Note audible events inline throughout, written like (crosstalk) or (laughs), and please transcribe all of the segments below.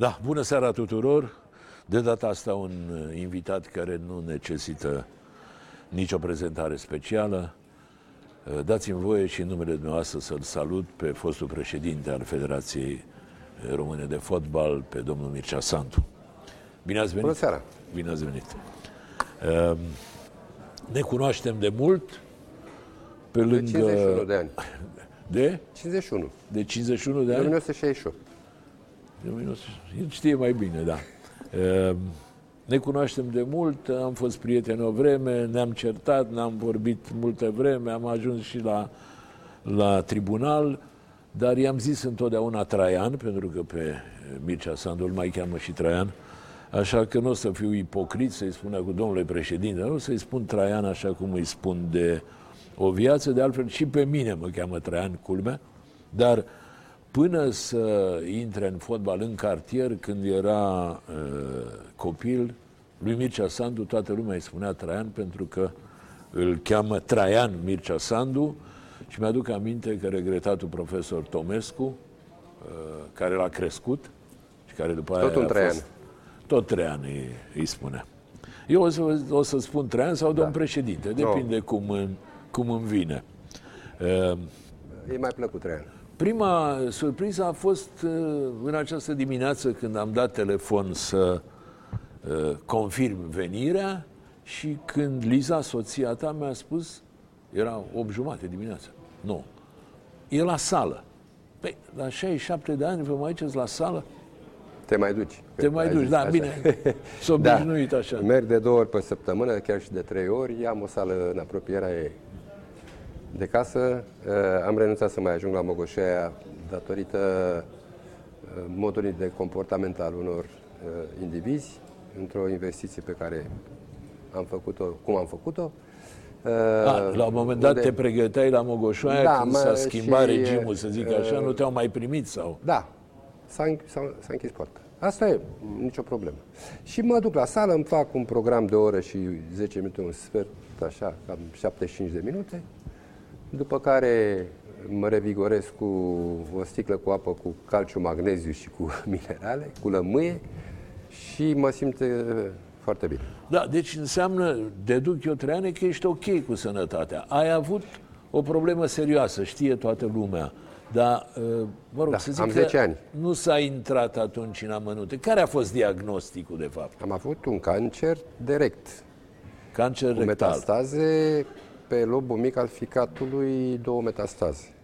Da, bună seara tuturor! De data asta un invitat care nu necesită nicio prezentare specială. Dați-mi voie și în numele dumneavoastră să-l salut pe fostul președinte al Federației Române de Fotbal, pe domnul Mircea Santu. Bine ați venit! Bună seara! Bine ați venit! Ehm, ne cunoaștem de mult, pe lângă... De 51 de ani. De? 51. De 51 de ani? De 1968. El știe mai bine, da. Ehm, ne cunoaștem de mult, am fost prieteni o vreme, ne-am certat, ne-am vorbit multă vreme, am ajuns și la, la tribunal, dar i-am zis întotdeauna Traian, pentru că pe Mircea Sandu îl mai cheamă și Traian, așa că nu o să fiu ipocrit să-i spun cu domnule președinte, nu o să-i spun Traian așa cum îi spun de o viață, de altfel și pe mine mă cheamă Traian, culmea, dar uh, până să intre în fotbal în cartier, când era uh, copil, lui Mircea Sandu, toată lumea îi spunea Traian pentru că îl cheamă Traian Mircea Sandu și mi-aduc aminte că regretatul profesor Tomescu, uh, care l-a crescut și care după tot aia un Traian. Fost, tot Traian îi, îi spunea. Eu o să, o să spun Traian sau da. domn președinte, depinde no. cum, în, cum îmi vine. Uh, e mai plăcut Traian. Prima surpriză a fost uh, în această dimineață când am dat telefon să uh, confirm venirea și când Liza, soția ta, mi-a spus, era 8 jumate dimineața, nu, e la sală. Păi, la 67 de ani vă mai duceți la sală? Te mai duci. Te mai duci, da, așa. bine. (laughs) S-a da. obișnuit așa. Merg de două ori pe săptămână, chiar și de trei ori. Am o sală în apropierea ei de casă. Uh, am renunțat să mai ajung la Mogoșea datorită uh, modului de comportament al unor uh, indivizi într-o investiție pe care am făcut-o, cum am făcut-o. A, la un moment dat unde... te pregăteai la Mogoșoaia da, când s-a schimbat și, regimul, să zic așa, uh, nu te-au mai primit sau? Da, s-a, s-a, s-a închis poarta. Asta e, nicio problemă. Și mă duc la sală, îmi fac un program de o oră și 10 minute, un sfert, așa, cam 75 de minute, după care mă revigorez cu o sticlă cu apă cu calciu, magneziu și cu (laughs) minerale, cu lămâie și mă simt foarte bine. Da, deci înseamnă, deduc eu, Traiane, că ești ok cu sănătatea. Ai avut o problemă serioasă, știe toată lumea. Dar, mă rog, da, să zic am 10 ani. nu s-a intrat atunci în amănunte. Care a fost diagnosticul, de fapt? Am avut un cancer direct. Cancer cu rectal. metastaze pe lobul mic al ficatului două metastaze.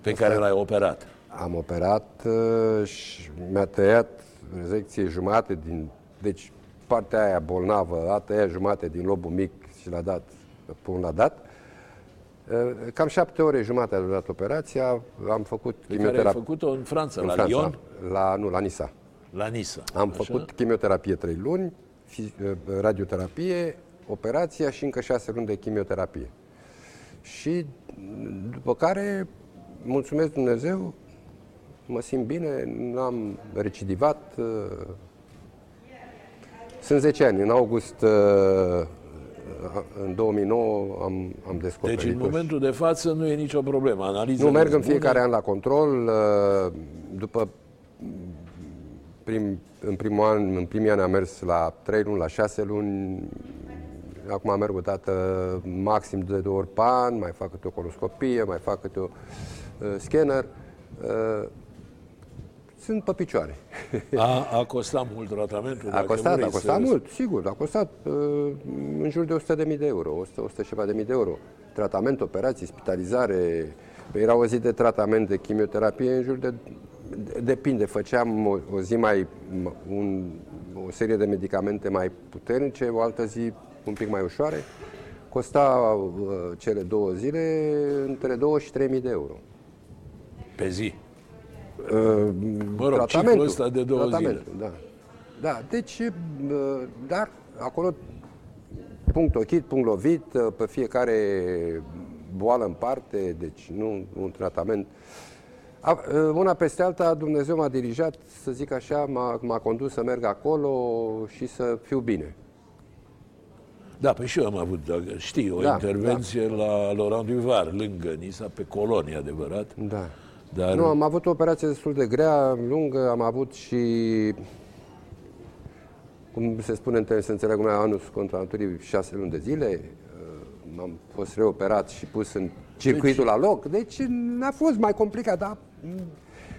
Pe Asta care l-ai operat? Am operat uh, și mi-a tăiat rezecție jumate din... Deci partea aia bolnavă a tăiat jumate din lobul mic și l-a dat, pun l-a dat. Uh, cam șapte ore jumate a durat operația, am făcut chimioterapie. Care ai făcut-o în Franța, în la Franța, Lyon? La, nu, la Nisa. La Nisa. Am așa? făcut chimioterapie trei luni, uh, radioterapie, operația și încă șase luni de chimioterapie. Și după care, mulțumesc Dumnezeu, mă simt bine, n-am recidivat. Uh, sunt 10 ani, în august uh, în 2009 am, am descoperit. Deci în momentul de față nu e nicio problemă. Analiza nu merg în fiecare an la control. Uh, după prim, în primul an, în primii ani am mers la 3 luni, la 6 luni, acum merg o dată maxim de două ori pe an, mai fac câte o colonoscopie, mai fac câte o uh, scanner. Uh, sunt pe picioare. A, a costat mult tratamentul? A costat, a costat să... mult, sigur. A costat uh, în jur de 100.000 de euro, 100, 100 ceva de mii de euro. Tratament, operații, spitalizare. Era o zi de tratament de chimioterapie în jur de... Depinde, făceam o, o zi mai... Un, o serie de medicamente mai puternice, o altă zi un pic mai ușoare, costa uh, cele două zile între 2 și 3 mii de euro. Pe zi? Uh, mă rog, tratamentul ăsta de două zile. Da. da, deci, uh, dar acolo punct ochit, punct lovit, uh, pe fiecare boală în parte, deci nu un tratament. A, uh, una peste alta, Dumnezeu m-a dirijat, să zic așa, m-a, m-a condus să merg acolo și să fiu bine. Da, pe și eu am avut, știi, o da, intervenție da. la Laurent Duvar, lângă Nisa, pe colonie, adevărat. Da. Dar... Nu, am avut o operație destul de grea, lungă, am avut și cum se spune în termen să înțeleg mai anus contra naturii șase luni de zile, uh, am fost reoperat și pus în circuitul deci... la loc, deci a fost mai complicat, dar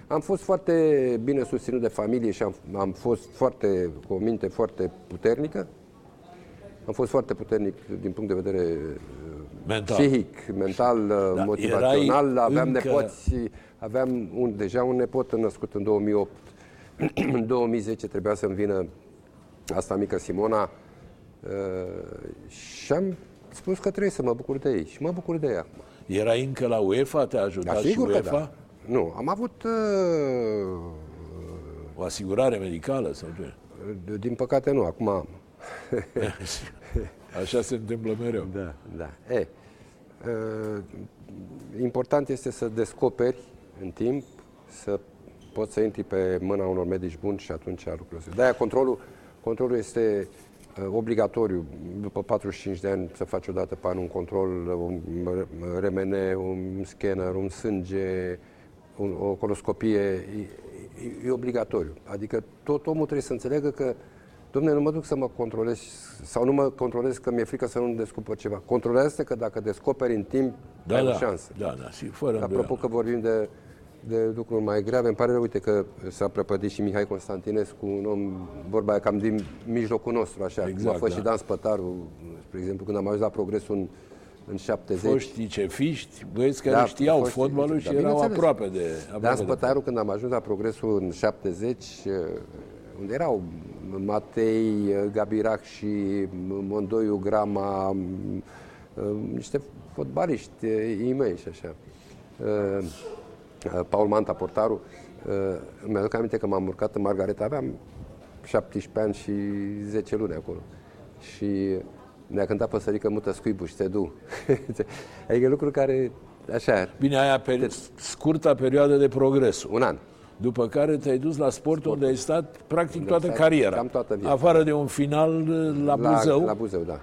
am fost foarte bine susținut de familie și am, am fost foarte, cu o minte foarte puternică. Am fost foarte puternic din punct de vedere uh, mental. psihic, mental, uh, da, motivațional. Aveam încă... nepoți, aveam un, deja un nepot născut în 2008. (clears throat) în 2010 trebuia să-mi vină asta mică Simona uh, și am spus că trebuie să mă bucur de ei și mă bucur de ea. Era încă la UEFA? Te-a ajutat da, sigur și UEFA? Că da. Nu, am avut... Uh, o asigurare medicală sau ce? Din păcate nu, acum am. (laughs) Așa se întâmplă mereu. Da, da. E, uh, important este să descoperi în timp, să poți să intri pe mâna unor medici buni și atunci lucrurile. De-aia controlul, controlul este uh, obligatoriu. După 45 de ani să faci odată pe an un control, un RMN, un scanner, un sânge, un, o coloscopie, e, e, e obligatoriu. Adică tot omul trebuie să înțeleagă că Domne, nu mă duc să mă controlez sau nu mă controlez că mi-e frică să nu descoper ceva. Controlează că dacă descoperi în timp, da, ai da, o șansă. Da, da, și fără Apropo că vorbim de, de lucruri mai grave, îmi pare rău, uite că s-a prăpădit și Mihai Constantinescu, un om, vorba aia cam din mijlocul nostru, așa, exact, cum a exact, fost da. și Dan Spătaru, spre exemplu, când am ajuns la progresul în în 70. Foștii cefiști, băieți care da, știau foștii, fotbalul și da, erau aproape de... Aproape Dan Spătaru, când am ajuns la progresul în 70, uh, unde erau Matei, uh, Gabirac și Mondoiu Grama, uh, niște fotbaliști imei și așa. Paul Manta, portarul, îmi aduc aminte că m-am urcat în Margareta, aveam 17 ani și 10 luni acolo. Și ne-a cântat păsărică mută scuibu și te du. (laughs) adică lucruri care, așa... Bine, aia pe te... scurta perioadă de progres. Un an. După care te-ai dus la sport, sport. unde ai stat practic toată stat, cariera. Cam toată viața. Afară de un final la, la Buzău. La Buzău, da.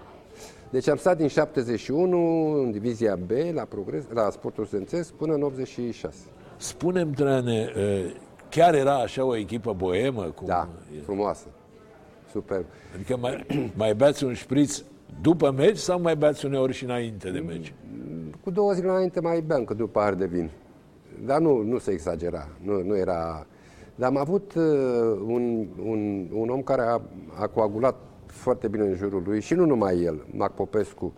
Deci am stat din 71 în divizia B la, progres, la sportul studențesc până în 86. Spunem, Trane, chiar era așa o echipă boemă? Cum... Da, frumoasă. Super. Adică mai, (clears throat) mai beați un șpriț după meci sau mai beați uneori și înainte de meci? Cu două zile înainte mai beam cât după pahar de vin. Dar nu, nu se exagera. Nu, nu era... Dar am avut uh, un, un, un om care a, a coagulat foarte bine în jurul lui și nu numai el, Mac Popescu,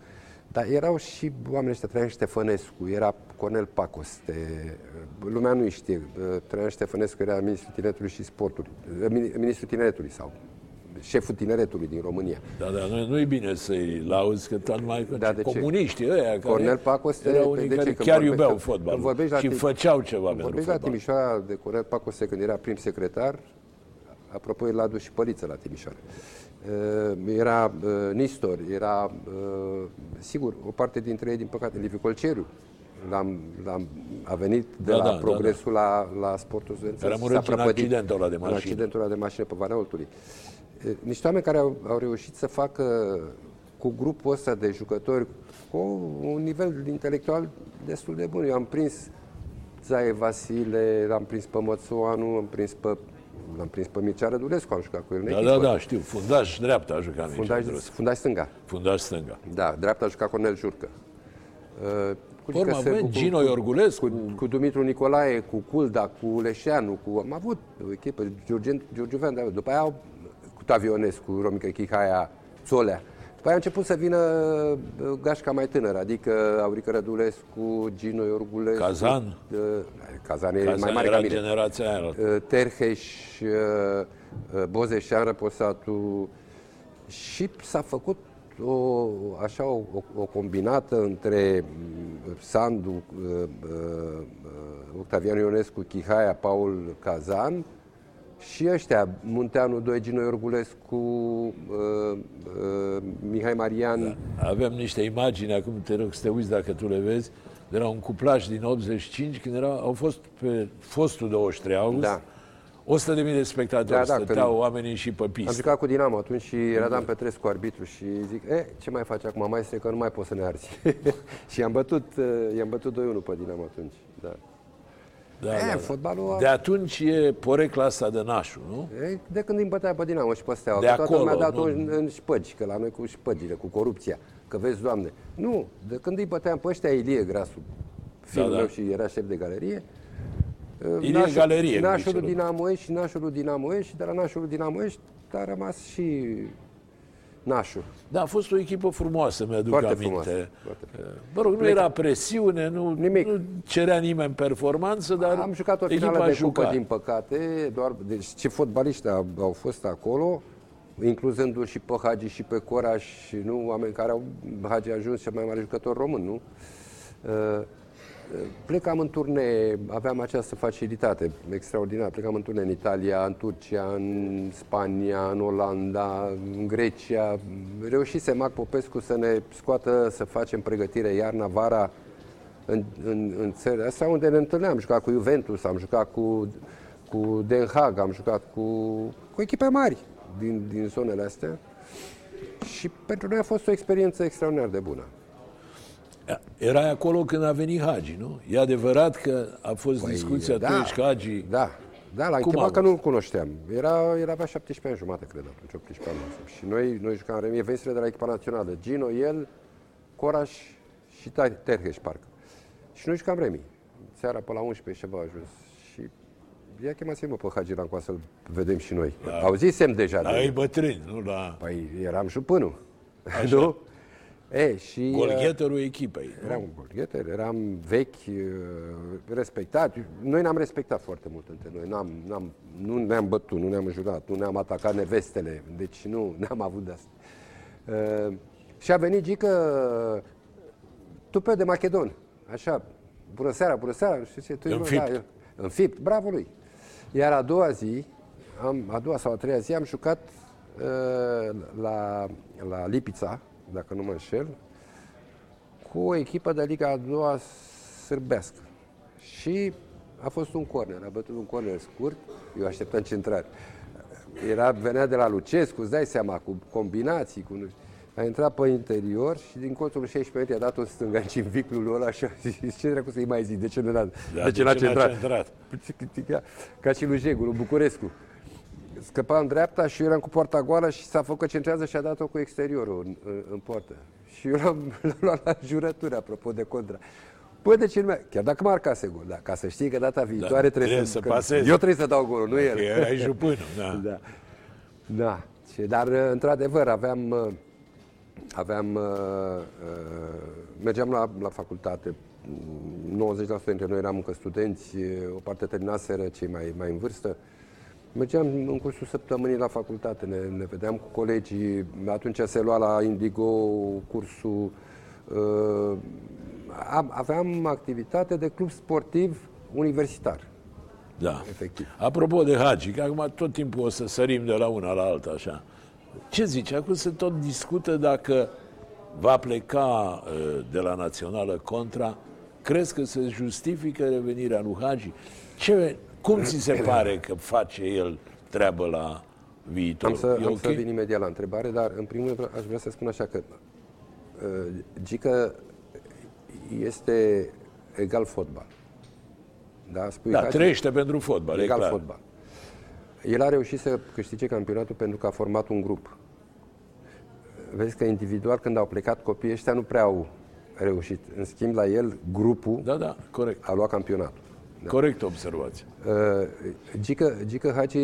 dar erau și oamenii ăștia, Traian Ștefănescu, era Cornel Pacoste, lumea nu știe, uh, Traian Ștefănescu era ministrul tineretului și sportului, uh, ministrul tineretului sau șeful tineretului din România. Da, da, nu, nu e bine să-i lauzi, că tot mai da, de comuniștii ăia care Cornel Pacoste, erau unii care chiar iubeau fotbalul și făceau ceva pentru fotbal. la Timișoara de Cornel Pacoste când era prim secretar, apropo, el a dus și păliță la Timișoara. Uh, era uh, Nistor, era, uh, sigur, o parte dintre ei, din păcate, Liviu Colceriu, l-am, l-am, a venit de da, la da, progresul da, da. La, la sportul studențesc. Era murit în accidentul ăla de mașină. În accidentul ăla de mașină pe Valea Oltului niște oameni care au, au reușit să facă cu grupul ăsta de jucători cu un nivel intelectual destul de bun. Eu am prins Zae Vasile, l-am prins pe Mățoanu, am prins pe L-am prins pe Mircea Rădulescu, am jucat cu el în Da, da, da, știu. Fundaș dreapta a jucat fundaș, fundaș stânga. Fundaș stânga. Da, dreapta a jucat Cornel Jurcă. Uh, cu Urmă, avem Gino Iorgulescu. Cu, cu, Dumitru Nicolae, cu Culda, cu Leșeanu, cu... Am avut o echipă, Giurgiu Giurgiuvean, după aia au Tavionescu, Romica Chihaia, Țolea. După aia a început să vină uh, gașca mai tânără, adică Aurică Rădulescu, Gino Iorgulescu. Cazan? Uh, Cazan e Cazan mai mare ca mine. generația aia. Uh, Terheș, Bozeșan, Răposatu. Și s-a făcut o, așa o, o combinată între Sandu, Octavian Ionescu, Chihaia, Paul Cazan, și ăștia, Munteanu 2, Gino Iorgulescu, uh, uh, Mihai Marian. Da. Avem niște imagini, acum te rog să te uiți dacă tu le vezi, de la un cuplaj din 85, când era, au fost pe fostul 23 august, da. 100 de mii de spectatori, da, da, stăteau oamenii și pe pistă. Am jucat cu Dinamo atunci și era Dan Petrescu arbitru și zic, e, ce mai faci acum, mai este că nu mai poți să ne arzi. (laughs) și i-am bătut, uh, i-am bătut 2-1 pe Dinamo atunci, da. Da, e, da, da. fotbalul... De atunci e porecla asta de nașul, nu? E, de când îi bătea pe Dinamo și pe Steaua. De că toată acolo, lumea a dat-o nu? în, în șpăgi, că la noi cu șpăgile, cu corupția. Că vezi, Doamne, nu, de când îi băteam pe ăștia, Ilie Grasu, fiul da. meu și era șef de galerie, Ilie Galerie, cum nașul zice lui Dinamoești și nașul lui Dinamoești și de la nașul lui Dinamoești a rămas și nașul. Da, a fost o echipă frumoasă, mi-aduc Foarte aminte. frumoasă, foarte frumoasă. Mă rog, nu era presiune, nu, Nimic. nu cerea nimeni performanță, dar Am jucat o echipa finală a de jucat. cupă, din păcate, doar, deci ce fotbaliști au, au fost acolo, incluzându-l și pe Hagi și pe Coraș, și nu oameni care au, Hagi a ajuns cel mai mare jucător român, nu? Uh, Plecam în turnee, aveam această facilitate extraordinară. Plecam în turnee în Italia, în Turcia, în Spania, în Olanda, în Grecia. Reușise Mac Popescu să ne scoată să facem pregătire iarna, vara, în, în, în țările astea unde ne întâlneam. Am jucat cu Juventus, am jucat cu, cu Den Haag, am jucat cu, cu echipe mari din, din zonele astea. Și pentru noi a fost o experiență extraordinar de bună. Era acolo când a venit Hagi, nu? E adevărat că a fost păi, discuția atunci că Hagi... Da, da, l-a Cum întrebat a că fost? nu-l cunoșteam. Era, era avea 17 ani jumate, cred, atunci, 18 ani. Și noi, noi jucam Remie Vensile de la echipa națională. Gino, el, Coraș și Ta- Terheș, parcă. Și noi jucam Remi. Seara pe la 11 ceva a ajuns. Și ia chemați-mă pe Hagi Rancoa să-l vedem și noi. Da. Auzisem deja La de ei bătrâni, nu la Păi eram jupânul. (laughs) nu? E, și... uh, golgheterul echipei. nu? Eram un golgheter, eram vechi, uh, respectat. Noi ne-am respectat foarte mult între noi. N-am, n-am, nu ne-am bătut, nu ne-am înjurat, nu ne-am atacat nevestele. Deci nu, (laughs) n-am avut de asta. Uh, și a venit Gică tupe de Macedon. Așa, bună seara, bună seara. Și ce, tu Înfipt. Da, eu- înfipt, bravului. Iar a doua zi, am, a doua sau a treia zi, am jucat uh, la, la Lipița, dacă nu mă înșel, cu o echipă de Liga a doua sârbească. Și a fost un corner, a bătut un corner scurt, eu așteptam centrare. Era, venea de la Lucescu, îți dai seama, cu combinații, cu... nu- A intrat pe interior și din colțul 16 metri a dat o stânga în viclul ăla și a zis, ce dracu să-i mai zic, de ce nu l-a, Da, de ce l-a centrat? centrat? Ca și lui Jegul, lui Bucurescu. Scăpa în dreapta și eu eram cu poarta goală și s-a făcut că centrează și a dat-o cu exteriorul în, în, în poartă. Și eu l-am, (laughs) l-am luat la jurătură, apropo de contra. Păi de ce nu mai... Chiar dacă marcase gol, da, ca să știi că data viitoare trebuie, trebuie să că pasezi. Eu trebuie să dau golul, nu el. Că erai jupânul, da. (laughs) Da. Da. Și, dar, uh, într-adevăr, aveam, uh, aveam, uh, uh, mergeam la, la facultate, Mm, 90% dintre noi eram încă studenți, uh, o parte terminaseră, cei mai, mai în vârstă. Mergeam în cursul săptămânii la facultate, ne, ne vedeam cu colegii, atunci se lua la Indigo cursul, uh, am- aveam activitate de club sportiv universitar, Da. efectiv. Apropo de Hagi, că acum tot timpul o să sărim de la una la alta, așa. Ce zici? Acum se tot discută dacă va pleca uh, de la Națională contra. Crezi că se justifică revenirea lui Hagi? Ce, cum ți se pare că face el treabă la viitor? Am să, E am ok? să vin imediat la întrebare, dar în primul rând aș vrea să spun așa că uh, Gică este egal fotbal. Da, spui Da, Hagi, trăiește pentru fotbal, e egal clar. fotbal. El a reușit să câștige campionatul pentru că a format un grup. Vezi că individual, când au plecat copiii ăștia, nu prea au reușit. În schimb, la el, grupul Da, da, corect. a luat campionatul. Corect observație. Uh, Gică, Gică Hagi, uh,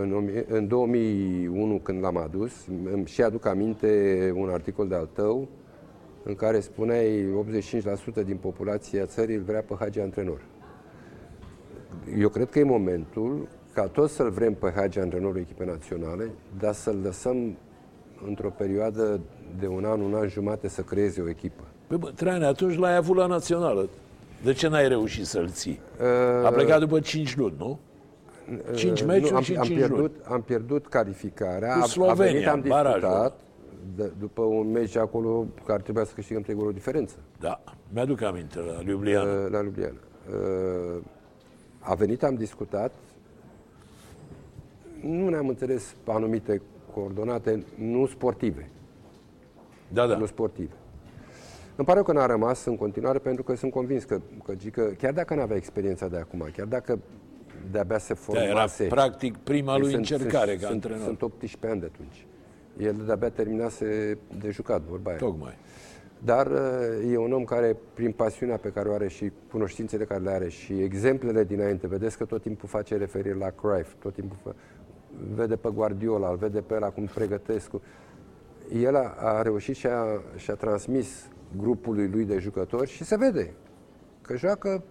în, o mie- în 2001, când l-am adus, îmi și aduc aminte un articol de al tău în care spuneai 85% din populația țării îl vrea pe Hagi antrenor. Eu cred că e momentul ca toți să-l vrem pe Hagi antrenorul echipei naționale, dar să-l lăsăm într-o perioadă de un an, un an jumate să creeze o echipă. Păi, bă, Traian, atunci l-ai avut la Națională. De ce n-ai reușit să-l ții? Uh, A plecat după 5 luni, nu? 5 Uh, meciuri am, și am 5 luni. pierdut, am pierdut calificarea. Cu A- a Slovenia, venit, am barajul. discutat de, după un meci acolo care trebuia să câștigăm 3 goluri diferență Da, mi-aduc aminte la Ljubljana. uh, la Ljubljana. Uh, A venit, am discutat. Nu ne-am înțeles pe anumite coordonate, nu sportive. Da, da. nu sportive. Îmi pare că n-a rămas în continuare pentru că sunt convins că, că Gică, chiar dacă n-avea experiența de acum, chiar dacă de-abia se formase... Da, era practic prima lui sunt, încercare sunt, ca antrenor. Sunt 18 ani de atunci. El de-abia terminase de jucat, vorba aia. Tocmai. Dar e un om care, prin pasiunea pe care o are și cunoștințele care le are și exemplele dinainte, vedeți că tot timpul face referire la Cruyff, tot timpul fă, vede pe Guardiola, îl vede pe el acum pregătesc. El a, a reușit și a, și a transmis grupului lui de jucători și se vede că joacă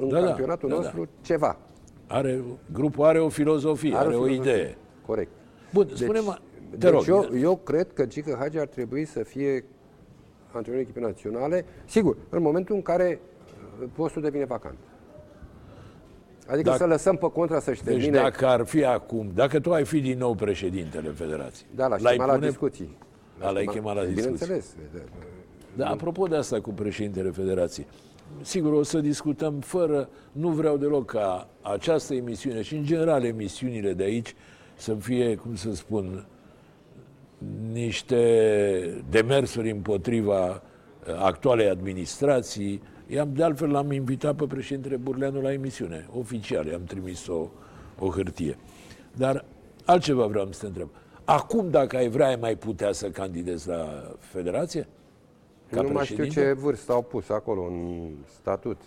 în da, da. campionatul da, nostru da. ceva. Are, grupul are o filozofie, are, are o, filozofie. idee. Corect. Bun, deci, spune-mă, te deci rog. Eu, eu cred că Gică Hagi ar trebui să fie antrenorul echipei naționale, sigur, în momentul în care uh, postul devine vacant. Adică dacă, să lăsăm pe contra să-și deci termine... dacă ar fi acum, dacă tu ai fi din nou președintele Federației... Da, l-aș chema la discuții. L-ai chemat la discuții. Bineînțeles. Da, apropo de asta cu președintele Federației, sigur o să discutăm fără, nu vreau deloc ca această emisiune și în general emisiunile de aici să fie, cum să spun, niște demersuri împotriva uh, actualei administrații. I-am, de altfel, l-am invitat pe președintele Burleanu la emisiune, oficial, i-am trimis o, o hârtie. Dar altceva vreau să te întreb. Acum, dacă ai vrea, ai mai putea să candidezi la federație? Ca nu mai știu ce vârstă au pus acolo în statut.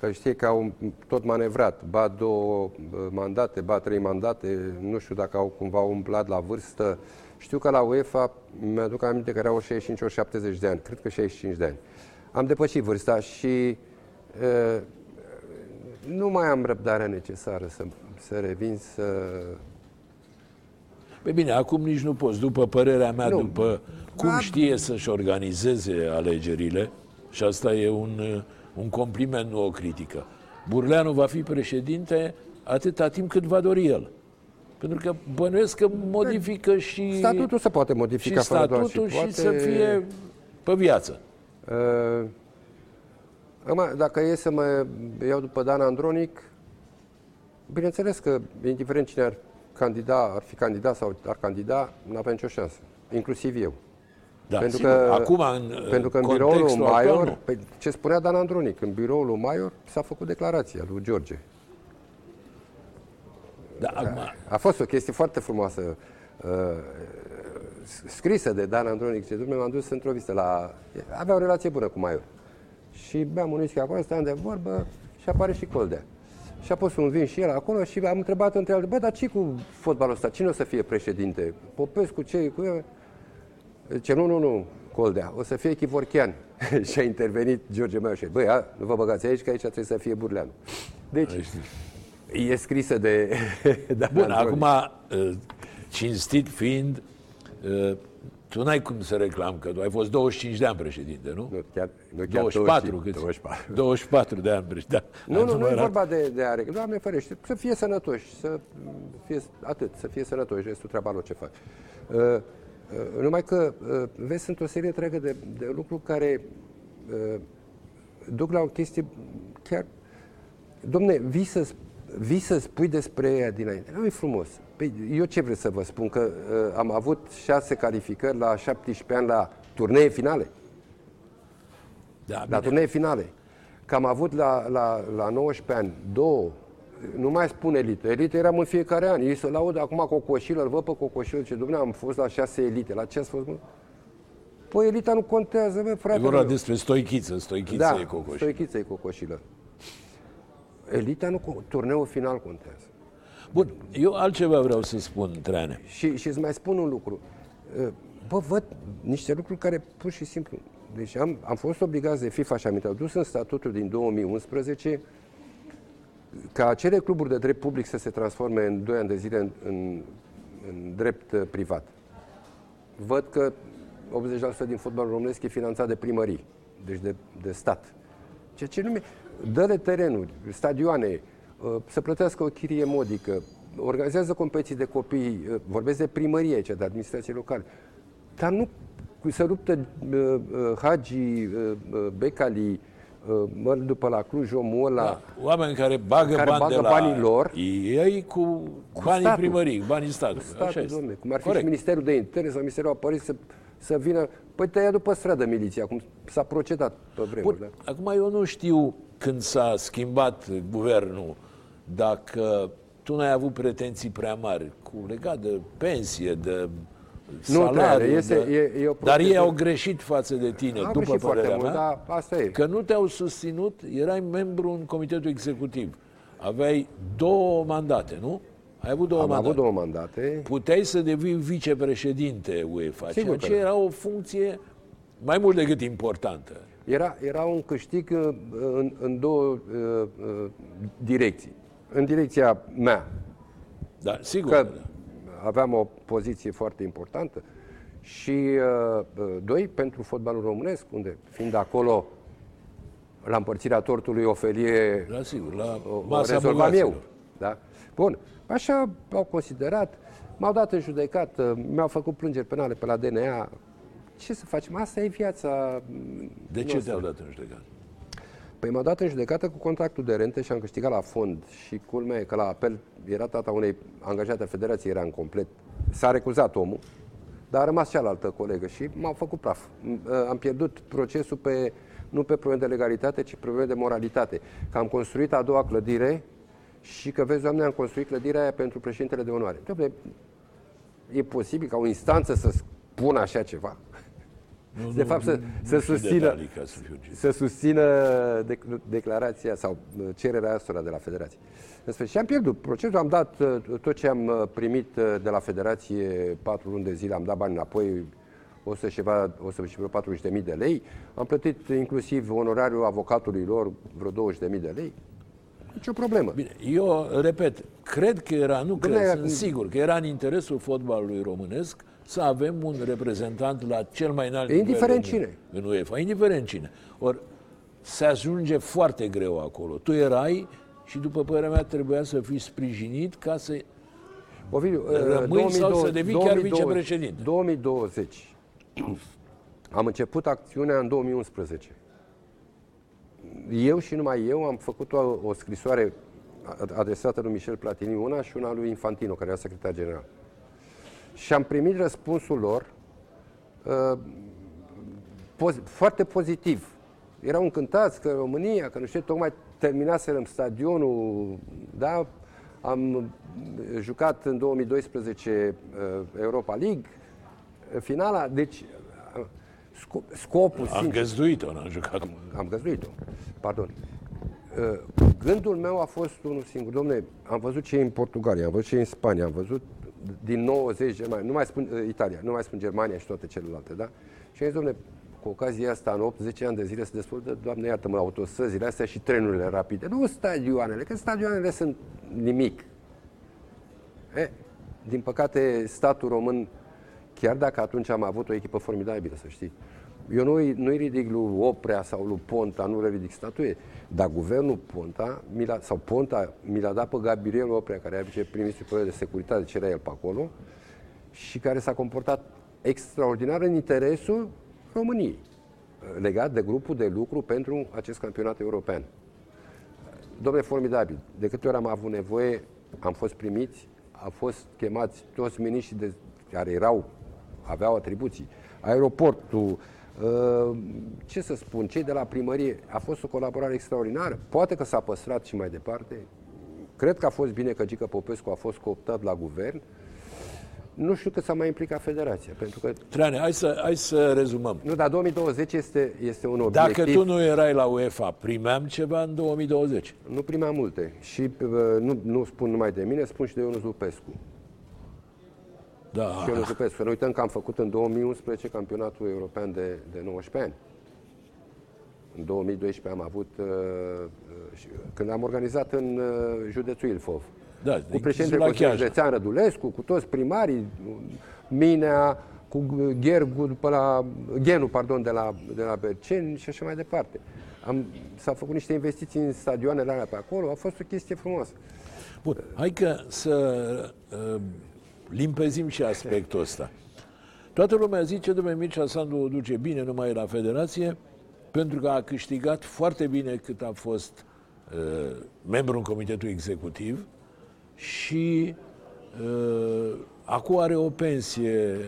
Că știi că au tot manevrat, ba două mandate, ba trei mandate, nu știu dacă au cumva umplat la vârstă. Știu că la UEFA, mi-aduc aminte că erau 65-70 de ani, cred că 65 de ani. Am depășit vârsta și uh, nu mai am răbdarea necesară să, să revin să... Pe bine, acum nici nu poți. După părerea mea, nu. după cum știe să-și organizeze alegerile, și asta e un, un compliment, nu o critică. Burleanu va fi președinte atâta timp cât va dori el. Pentru că bănuiesc că modifică și... Statutul se poate modifica și statutul și, și poate... să fie pe viață. Uh, acum, dacă e să mă iau după Dan Andronic, bineînțeles că, indiferent cine ar candida, ar fi candidat sau ar candida, nu avea nicio șansă. Inclusiv eu. Da, pentru, că, acum, în pentru că în biroul lui Maior, pe, păi, ce spunea Dan Andronic, în biroul lui Maior s-a făcut declarația lui George. Da, acum... A fost o chestie foarte frumoasă, uh, scrisă de Dan Andronic, ce m-am dus într-o vizită la... Avea o relație bună cu Maior. Și beam un whisky acolo, stăteam de vorbă și apare și Coldea. Și a pus un vin și el acolo și am întrebat între el, bă, dar ce cu fotbalul ăsta? Cine o să fie președinte? Popescu, ce cu el? Zice, nu, nu, nu, Coldea, o să fie Chivorchean. (laughs) și a intervenit George Maiușe. Băi, a, nu vă băgați aici, că aici trebuie să fie Burleanu. Deci, e scrisă de... (laughs) Bun, acum, ă, cinstit fiind, ă, tu n-ai cum să reclam, că tu ai fost 25 de ani președinte, nu? Nu, chiar, nu chiar 24, 20, 24. 24 de ani președinte. Da. Nu, nu, nu e vorba de, de are. Doamne ferește, să fie sănătoși, să fie, atât, să fie sănătoși, restul treaba lor ce fac. Uh, Uh, numai că, uh, vezi, sunt o serie întreagă de, de lucruri care uh, duc la o chestie chiar... Domne, vii să, vii să spui despre ea dinainte. Nu e frumos. Păi, eu ce vreau să vă spun? Că uh, am avut șase calificări la 17 ani la turnee finale. Da, la bine. turnee finale. Că am avut la, la, la 19 ani două nu mai spun elită. Elită eram în fiecare an. Ei se laudă acum Cocoșilă, îl văd pe Cocoșilă, ce domnule, am fost la șase elite. La ce ați fost, mă? Păi elita nu contează, bă, frate. E vorba despre stoichiță, stoichiță da, e Cocoșilă. stoichiță e Cocoșilă. Elita nu, turneul final contează. Bun, eu altceva vreau să spun, Treane. Și, și îți mai spun un lucru. Bă, văd niște lucruri care pur și simplu... Deci am, am fost obligat de FIFA și am introdus în statutul din 2011 ca acele cluburi de drept public să se transforme în 2 ani de zile în, în, în drept uh, privat. Văd că 80% din fotbalul românesc e finanțat de primării, deci de, de stat. Ceea ce nume, dă-le terenuri, stadioane, uh, să plătească o chirie modică, organizează competiții de copii, uh, vorbesc de primărie aici, de administrație locală, dar nu să luptă uh, Hagi, Becali, Uh, mă după la Cluj, omul ăla... Da, oameni care bagă, care bani bagă de la banii lor, ei cu, cu banii statul, primării, banii statului. Cu statul, Așa domne, cum ar fi Corect. și Ministerul de Interne sau Ministerul Apărării să, să vină Păi tăia după stradă miliția, cum s-a procedat pe vremuri. Bun, da? Acum eu nu știu când s-a schimbat guvernul, dacă tu n-ai avut pretenții prea mari cu legat de pensie, de salariu, nu este, de... e, e o dar ei au greșit față de tine, au după părerea mult, mea, da, asta e. că nu te-au susținut, erai membru în comitetul executiv. Aveai două mandate, nu? Ai avut două Am mandate. avut două mandate. Puteai să devii vicepreședinte UEFA, Sigur ceea ce era o funcție mai mult decât importantă. Era, era un câștig uh, în, în două uh, uh, direcții. În direcția mea. Da, sigur. Că da. Aveam o poziție foarte importantă. Și, uh, uh, doi, pentru fotbalul românesc, unde, fiind acolo, la împărțirea tortului o felie, Da, sigur, la o, o masa rezolvam bogaților. eu. Da? Bun. Așa au considerat. M-au dat în judecată, mi-au făcut plângeri penale pe la DNA. Ce să facem? Asta e viața De ce noastră. te-au dat în judecată? Păi m-au dat în judecată cu contractul de rente și am câștigat la fond. Și culmea e că la apel era tata unei angajate a federației, era în complet. S-a recuzat omul, dar a rămas cealaltă colegă și m-au făcut praf. M- Am pierdut procesul pe, nu pe probleme de legalitate, ci pe probleme de moralitate. Că am construit a doua clădire și că, vezi, doamne, am construit clădirea aia pentru președintele de onoare. Doamne, e posibil ca o instanță să spună așa ceva? Nu, De nu, fapt, să- nu- să nu știu susțină- detalii ca să fiu cinstit. să susțină dec- declarația sau uh, cererea asta de la Federație. În sfârșit, și am pierdut procesul, am dat uh, tot ce am uh, primit uh, de la Federație, patru luni de zile, am dat bani înapoi, 100 și ceva, 100 și vreo 40.000 de lei. Am plătit inclusiv onorariul avocatului lor, vreo 20.000 de lei. Nicio problemă. Bine, eu repet, cred că era, nu Dom'le, cred, acum- sunt sigur că era în interesul fotbalului românesc să avem un reprezentant la cel mai înalt Indiferent nivel cine. În, în UEFA, indiferent cine. Ori se ajunge foarte greu acolo. Tu erai și după părerea mea trebuia să fii sprijinit ca să Ovidiu, Rămâi sau să devii chiar 2020 vicepreședinte? 2020. Am început acțiunea în 2011. Eu și numai eu am făcut o, o scrisoare adresată lui Michel Platini una și una lui Infantino, care era secretar general. Și am primit răspunsul lor uh, poz- foarte pozitiv. Erau încântați că România, că nu știu, tocmai terminaserăm stadionul, da? Am uh, jucat în 2012 uh, Europa League, uh, finala, deci uh, sco- scopul, am sincer, găzduit-o, n-am jucat. am găzduit-o. Pardon. Uh, Gândul meu a fost unul singur. Domne, am văzut ce e în Portugalia, am văzut ce e în Spania, am văzut din 90 Germania, nu mai spun uh, Italia, nu mai spun Germania și toate celelalte, da? Și am zis, domne, cu ocazia asta, în 8-10 ani de zile se dezvoltă, Doamne iartă-mă, autostrăzile astea și trenurile rapide. Nu stadioanele, că stadioanele sunt nimic. E, din păcate, statul român, chiar dacă atunci am avut o echipă formidabilă, să știi, eu nu-i, nu-i ridic lui Oprea sau lui Ponta, nu le ridic statuie, dar guvernul Ponta, mi l-a, sau Ponta, mi l-a dat pe Gabriel Oprea, care era viceprim-ministru de securitate, ce era el pe acolo, și care s-a comportat extraordinar în interesul României, legat de grupul de lucru pentru acest campionat european. Domnule, formidabil. De câte ori am avut nevoie, am fost primiți, au fost chemați toți miniștrii de, care erau, aveau atribuții. Aeroportul, uh, ce să spun, cei de la primărie, a fost o colaborare extraordinară. Poate că s-a păstrat și mai departe. Cred că a fost bine că Gică Popescu a fost cooptat la guvern. Nu știu cât s-a mai implicat federația, pentru că... Treane, hai să, hai să rezumăm. Nu, dar 2020 este, este un obiectiv... Dacă tu nu erai la UEFA, primeam ceva în 2020. Nu primea multe. Și uh, nu, nu spun numai de mine, spun și de Ionuț Lupescu. Da. Și Ionuț Lupescu. Să nu uităm că am făcut în 2011 campionatul european de, de 19 ani. În 2012 am avut, uh, uh, și- când am organizat în uh, județul Ilfov, Da, cu președintele la Consiliului Chiajna. Județean Rădulescu, cu toți primarii, Minea, cu Ghergu, după la, Ghenu, pardon, de la, de la Berceni și așa mai departe. Am, s-au făcut niște investiții în stadioanele alea pe acolo, a fost o chestie frumoasă. Bun, hai că să uh, limpezim și aspectul ăsta. Toată lumea zice, domnule Mircea Sandu o duce bine numai la federație, pentru că a câștigat foarte bine cât a fost uh, membru în comitetul executiv și uh, acum are o pensie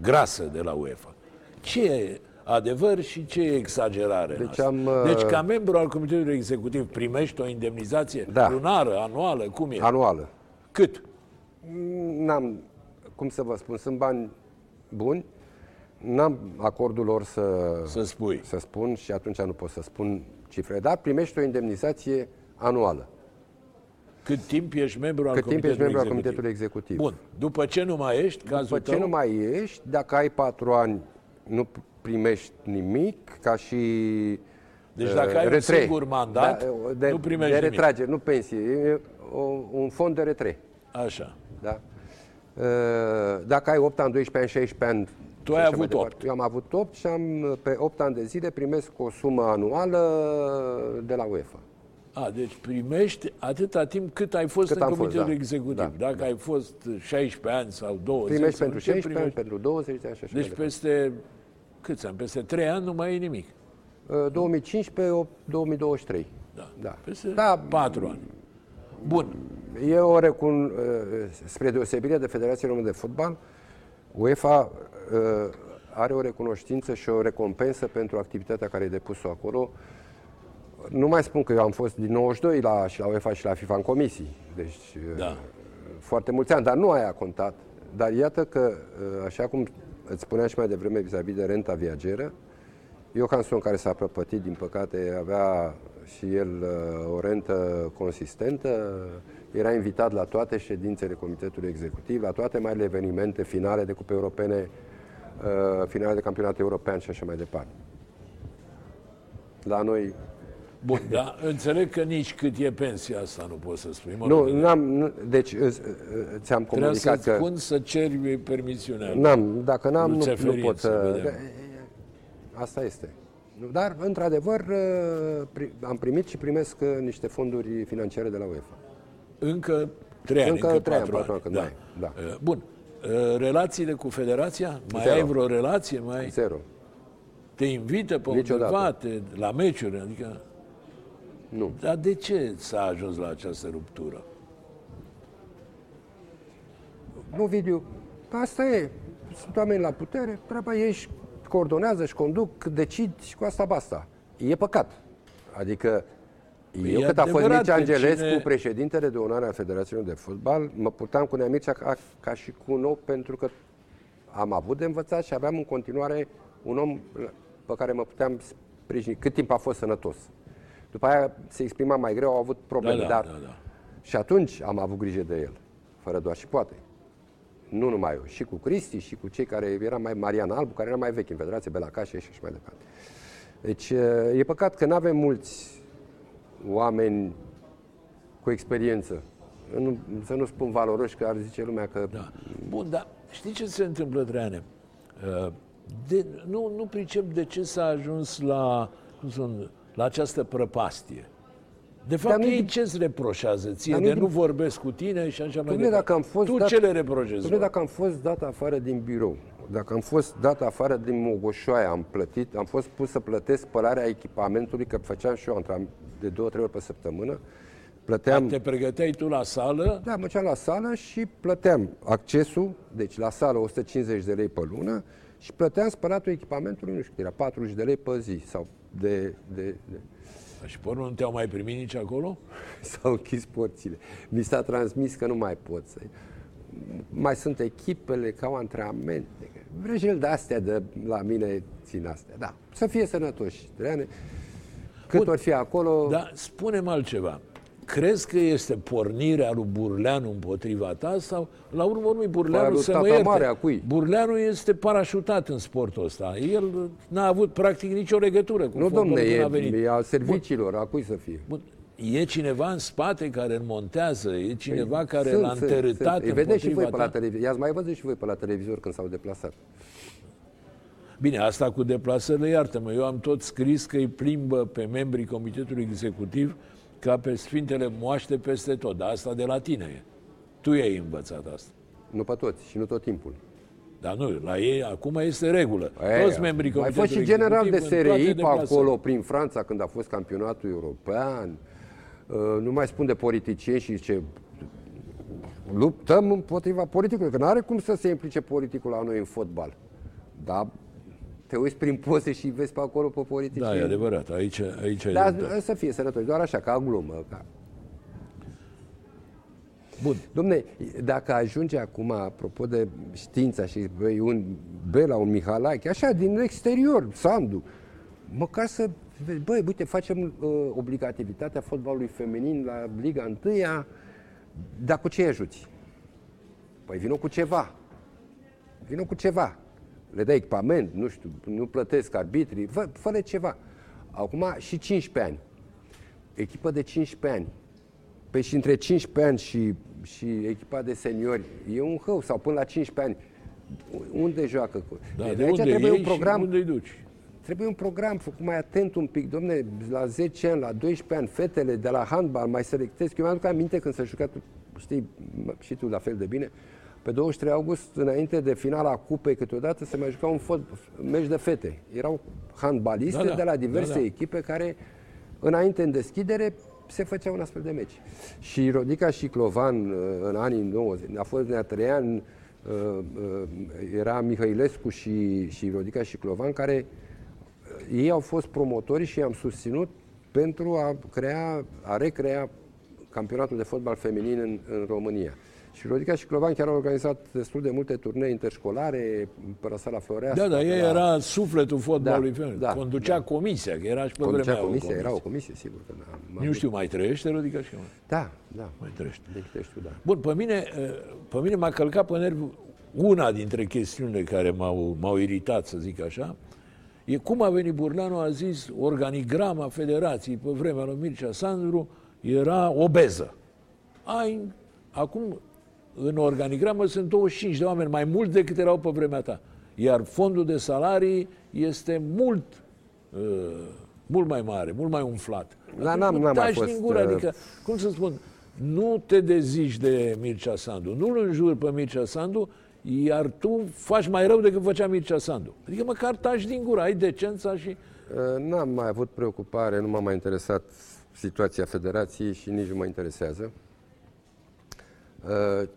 grasă de la UEFA. Ce e adevăr și ce e exagerare în Deci asta? am, uh, Deci ca membru al Comitetului Executiv primești o indemnizație Da. lunară, anuală, cum e? Anuală. Cât? N-am, cum să vă spun, sunt bani buni, n-am acordul lor să, Să spui. să spun și atunci nu pot să spun cifre, dar primești o indemnizație anuală. Cât timp ești membru al Cât timp Comitetului ești membru al Executiv? Comitetului Executiv. Bun. După ce nu mai ești, cazul După ce tău, nu mai ești, dacă ai patru ani, nu primești nimic, ca și Deci uh, dacă ai un retrei. singur mandat, de, nu primești de nimic. retragere, nu pensie, e o, un fond de retrei. Așa. Da? Uh, Dacă ai 8 ani, 12 ani, 16 ani... Tu și ai așa avut mai departe. opt. Eu am avut 8 și am, pe 8 ani de zile primesc o sumă anuală de la UEFA. A, deci primești atâta timp cât ai fost Cât în am fost, Comitetul da. Executiv. Da, Dacă ai fost 16 ani sau 20 Primești sau pentru ce 16 ani, primești? pentru 20 de ani și așa Deci mai departe. peste câți ani? Peste 3 ani nu mai e nimic. Uh, 2015, 8, 2023. Da. Da. Peste Da. 4 ani. Bun. E o recun, uh, spre deosebire de Federația Română de Fotbal, UEFA uh, are o recunoștință și o recompensă pentru activitatea care e depusă acolo. Nu mai spun că eu am fost din 92 la, și la UEFA și la FIFA în comisii, deci uh, Da. foarte mulți ani, dar nu aia a contat. Dar iată că, uh, așa cum îți spuneam și mai devreme vis-a-vis de renta viageră, Johansson, care s-a prăpătit, din păcate, avea și el uh, o rentă consistentă, era invitat la toate ședințele Comitetului Executiv, la toate marile evenimente, finale de cupe europene, uh, finale de campionat european și așa mai departe. La noi Bun, da, înțeleg că nici cât e pensia asta nu poți să spui. Mă Nu, rog, n-am, nu, deci îți- ți-am Trebuie comunicat să-ți că... pun să ceri permisiunea. N-am, dacă n-am, Lui nu, nu Țeferin, pot să să... vedem. Asta este. Dar, într-adevăr, pri- am primit și primesc uh, niște fonduri financiare de la UEFA. Încă 3 ani, Încă încă trei ani, 4 patru ani. ani, când Da. mai- da. Uh, Bun. Uh, Relațiile cu Federația? Mai Zero. ai vreo relație? Mai Zero. te invită pe Niciodată. undeva, te, la meciuri? Adică, Nu. dar de ce s-a ajuns la această ruptură? Nu, Vidiu, asta e. Sunt oameni la putere, treaba ei își coordonează, își conduc, decid și cu asta basta. E păcat. Adică Păi eu e cât a fost adevărat Nici că Angelescu, cine- președintele de onoare a Federației de Fotbal, mă puteam cu Neamircea ca, ca și cu un om pentru că am avut de învățat și aveam în continuare un om pe care mă puteam sprijini cât timp a fost sănătos. După aia se exprima mai greu, au avut probleme, Da, da, dar da, da. și atunci am avut grijă de el, fără doar și poate. Nu numai eu, și cu Cristi, și cu cei care era mai Marian Albu, care era mai vechi în Federație, Belacașe și așa mai departe. Deci e păcat că nu avem mulți oameni cu experiență. Nu, să nu spun valoroși, că ar zice lumea că... Da. Bun, dar știi ce se întâmplă, Traiane? Uh, De, nu, nu pricep de ce s-a ajuns la, cum spun, la această prăpastie. De fapt, Dar nu-i ei din- ce îți reproșează ție? Dar De nu-i nu din- vorbesc cu tine și așa mai Dom'le, departe. dacă am fost tu dat- ce le reproșezi? Dom'le, lor? dacă am fost dat afară din birou, dacă am fost dat afară din Mogoșoaia, am plătit, am fost pus să plătesc spălarea echipamentului, că făceam și eu antrenament de două, trei ori pe săptămână, plăteam... Te pregăteai tu la sală, Da, mă la sală și plăteam accesul, deci la sală 150 de lei pe lună și plăteam spălatul echipamentului, nu știu, era 40 de lei pe zi sau de, de, de și pe urmă nu te-au mai primit nici acolo? (laughs) s-au închis porțile. Mi s-a transmis că nu mai pot să mai sunt echipele ca au antrenamente. Vrejel de astea de la mine țin astea. Da, să fie sănătoși. Treane. Cât Bun. ori fi acolo, Dar spune-mi altceva. Crezi că este pornirea lui Burleanu împotriva ta sau la urmă urmei Burleanu lui să tata mă ierte, mare, a cui? Burleanu este parașutat în sportul ăsta. El n-a avut practic nicio legătură cu nu fotbalul domne, când e, a venit. e al serviciilor, a cui să fie? Bun. E cineva în spate care îl montează, e cineva care Păi, Sunt, l-a sunt, întărâtat sunt. Îi vedeți și voi împotriva pe la ta? televizor. I-ați mai văzut și voi pe la televizor când s-au deplasat. Bine, asta cu deplasările, iartă-mă, eu am tot scris că îi plimbă pe membrii Comitetului Executiv ca pe Sfintele Moaște peste tot, dar asta de la tine e. Tu i-ai învățat asta. Nu pe toți și nu tot timpul. Dar nu, la ei acum este regulă. E, Toți membrii Mai Comitetului fost și general de Executiv în toate SRI pe deplasările. acolo, prin Franța, când a fost campionatul european. Uh, Nu mai spun de politicieni și ce luptăm împotriva politicului, că nu are cum să se implice politicul la noi în fotbal. Da, te uiți prin poze și vezi pe acolo pe politici. Da, e adevărat. Aici, aici Dar să fie sănătos, doar așa, ca glumă. Ca... Bun. Domne, dacă ajunge acum, apropo de știința și băi, un Bela, un Mihalache, așa, din exterior, Sandu, măcar să băi, uite, facem uh, obligativitatea fotbalului feminin la Liga 1 dar cu ce ajuți? Păi vină cu ceva. Vină cu ceva. Le dai echipament, nu știu, nu plătesc arbitrii, fă, fă ceva. Acum și 15 ani. Echipă de 15 ani. Păi și între 15 ani și, și echipa de seniori e un hău, sau până la 15 ani. Unde joacă? Da, de, de aici unde trebuie un program. unde duci? Trebuie un program făcut mai atent un pic. Domne, la 10 ani, la 12 ani, fetele de la handbal mai selectez. Eu mi-aduc aminte când s-a jucat, știi, și tu la fel de bine, pe 23 august, înainte de finala cupei, câteodată se mai juca un fot, meci de fete. Erau handbaliste da, da, de la diverse da, da. echipe care, înainte în deschidere, se făcea un astfel de meci. Și Rodica și Clovan, în anii 90, a fost de trei ani, uh, uh, era Mihailescu și, și Rodica și Clovan, care ei au fost promotori și i-am susținut pentru a crea, a recrea campionatul de fotbal feminin în, în România. Și Rodica și Clovan chiar au organizat destul de multe turnee interșcolare pe la sala Floreasca. Da, da, ei la... era sufletul fotbalului da, feminin. Da, Conducea da. comisia, că era și pe Conducea vremea comisia, comisie. era o comisie, sigur. Că da, nu știu, mai trăiește Rodica și Clovan? Da, da. Mai trăiește. Deci, da. Bun, pe mine, pe mine m-a călcat pe nervi una dintre chestiunile care m-au, m-au iritat, să zic așa, E cum a venit Burlanu, a zis, organigrama federației pe vremea lui Mircea Sandru era obeză. Ai, acum, în organigramă sunt 25 de oameni, mai mult decât erau pe vremea ta. Iar fondul de salarii este mult, uh, mult mai mare, mult mai umflat. La n-am, n-am mai fost... Din gură, uh... adică, cum să spun, nu te dezici de Mircea Sandu, nu-l înjuri pe Mircea Sandu, iar tu faci mai rău decât făcea Mircea Sandu. Adică măcar taci din gură, ai decența și... Uh, n-am mai avut preocupare, nu m-a mai interesat situația federației și nici nu mă interesează. Uh,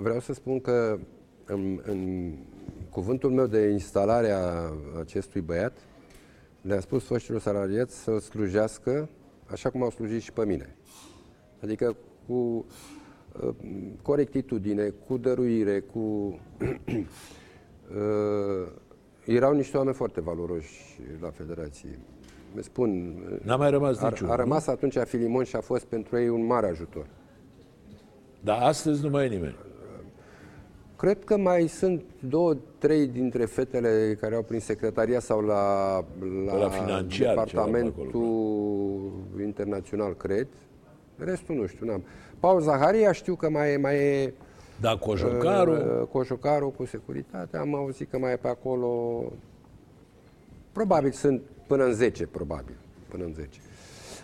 vreau să spun că în, în cuvântul meu de instalare a acestui băiat, le-a spus foștilor salariați să slujească așa cum au slujit și pe mine. Adică cu corectitudine, cu dăruire, cu... uh, erau niște oameni foarte valoroși la Federație. Mi spun... N-a mai rămas a, niciun. A rămas atunci Filimon și a fost pentru ei un mare ajutor. Dar astăzi nu mai e nimeni. Cred că mai sunt două, trei dintre fetele care au prin secretaria sau la, la, la financiar, departamentul internațional, cred. Restul nu știu, n-am. Paul Zaharia știu că mai, mai e... Da, Cojocaru. Uh, Cojocaru cu securitate. Am auzit că mai e pe acolo... Probabil sunt până în 10, probabil. Până în 10.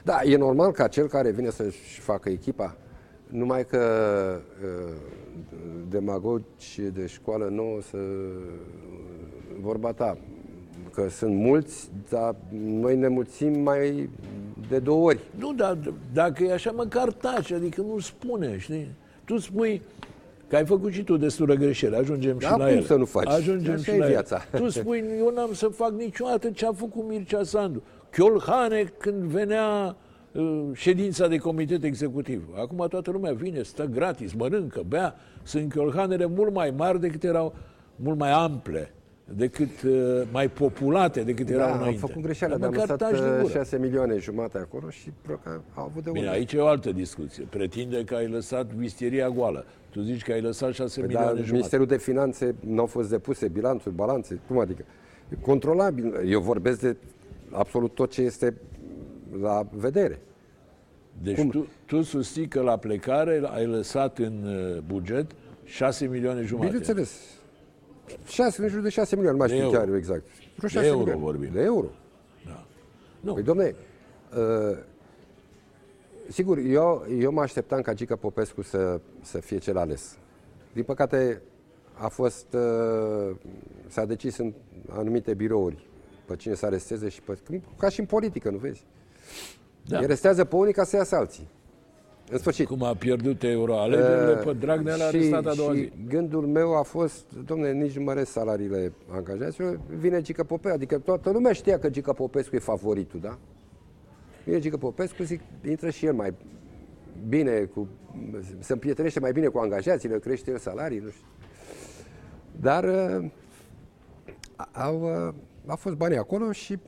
Da, e normal ca cel care vine să-și facă echipa, numai că uh, demagogi de școală nouă să vorba ta, că sunt mulți, dar noi ne mulțim mai de două ori. Nu, dar dacă e așa, măcar taci, adică nu spune, știi? Tu spui că ai făcut și tu destulă greșeli, ajungem da, și la el. să nu faci? Ajungem așa și la viața. El. Tu spui, eu n-am să fac niciodată ce a făcut Mircea Sandu. Chiolhane, când venea uh, ședința de comitet executiv. Acum toată lumea vine, stă gratis, mănâncă, bea. Sunt chiolhanele mult mai mari decât erau, mult mai ample decât uh, mai populate decât da, erau înainte. am făcut greșeală, dar am lăsat 6 uh, milioane jumate acolo și au avut de Bine, unde. aici e o altă discuție. Pretinde că ai lăsat visteria goală. Tu zici că ai lăsat 6 păi milioane da, jumate. Ministerul de Finanțe nu au fost depuse bilanțuri, balanțe, cum adică? Controlabil. Eu vorbesc de absolut tot ce este la vedere. Deci cum? tu, tu susții că la plecare ai lăsat în uh, buget 6 milioane jumate. Bineînțeles. 6, în jur de 6 milioane, nu mai știu chiar exact. Vreo 6 de euro milioane. vorbim. De euro. Da. Nu. Păi, domne, uh, sigur, eu, eu mă așteptam ca Gica Popescu să, să fie cel ales. Din păcate, a fost, uh, s-a decis în anumite birouri pe cine să aresteze și pe, ca și în politică, nu vezi? Da. Îi arestează pe unii ca să iasă alții. în sfârșit. Cum a pierdut euroalegerile, Uh, pe Dragnea l-a și, arestat a doua și zi. gândul meu a fost, domnule, nici nu măresc salariile angajaților, vine Gică Popescu, adică toată lumea știa că Gică Popescu e favoritul, da? Vine Gică Popescu, zic, intră și el mai bine, cu, se împrietănește mai bine cu angajații, le crește el salarii, nu știu. Dar uh, au, uh, au fost banii acolo și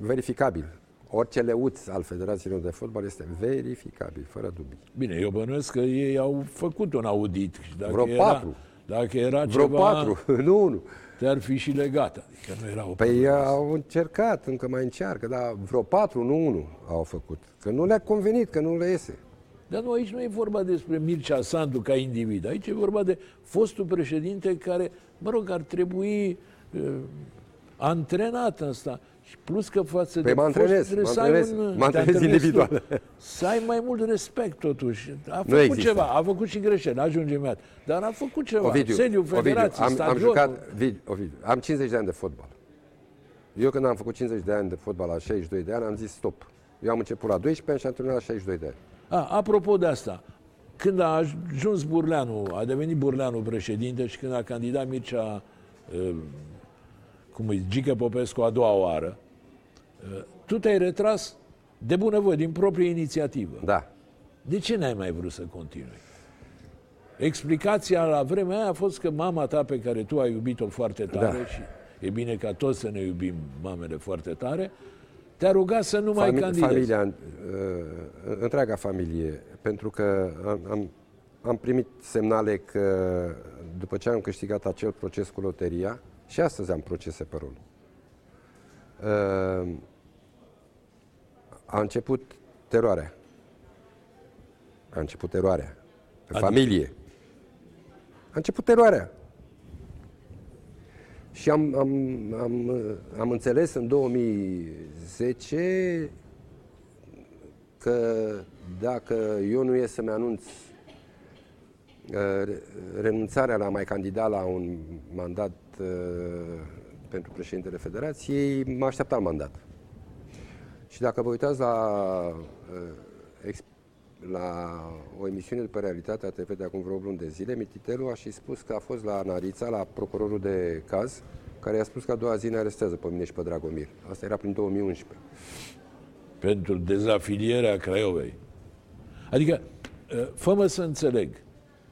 verificabil. Orice leuț al Federațiilor de Fotbal este verificabil, fără dubii. Bine, eu bănuiesc că ei au făcut un audit. Și dacă Vreo era, patru. Dacă era Vreo ceva, patru, (laughs) nu unul. te-ar fi și legat. Adică nu era o Păi problemă. au încercat, încă mai încearcă, dar vreo patru, nu unul au făcut. Că nu le-a convenit, că nu le iese. Dar nu, aici nu e vorba despre Mircea Sandu ca individ. Aici e vorba de fostul președinte care, mă rog, ar trebui uh, antrenat în asta. Și plus că față Păi de mă antrenez, fost, trebuie mă să ai antrenez, un, mă te antrenez antrenezi individual. tu. Să ai mai mult respect totuși. A făcut există. ceva, a făcut și greșeli, ajunge imediat. Dar a făcut ceva. Ovidiu, Sediul Ovidiu Federației, am, am stadionul. jucat, Ovidiu, Ovidiu, am 50 de ani de fotbal. Eu când am făcut 50 de ani de fotbal la 62 de ani, am zis stop. Eu am început la 12 ani și am terminat la 62 de ani. A, apropo de asta, când a ajuns Burleanu, a devenit Burleanu președinte și când a candidat Mircea, uh, cum îi Gică Popescu a doua oară, uh, tu te-ai retras de bunăvoie, din proprie inițiativă. Da. De ce n-ai mai vrut să continui? Explicația la vremea aia a fost că mama ta pe care tu ai iubit-o foarte tare Da. și e bine ca toți să ne iubim mamele foarte tare, te-a rugat să nu mai Fami- candidezi. Familia, uh, întreaga familie, pentru că am, am, am primit semnale că după ce am câștigat acel proces cu loteria, și astăzi am procese pe rol, uh, a început teroarea. A început teroarea. Pe Adică? familie. A început teroarea. Și am, am, am, am înțeles în 2010 că dacă eu nu ies să-mi anunț uh, re- renunțarea la a mai candida la un mandat uh, pentru președintele Federației, mă aștepta al mandat. Și dacă vă uitați la, uh, ex- la o emisiune după Realitatea TV de acum vreo luni de zile, Mititelu a și spus că a fost la Narița, la procurorul de caz, care i-a spus că a doua zi ne arestează pe mine și pe Dragomir. Asta era prin 2011. pentru dezafilierea Craiovei. Adică, uh, fă-mă să înțeleg,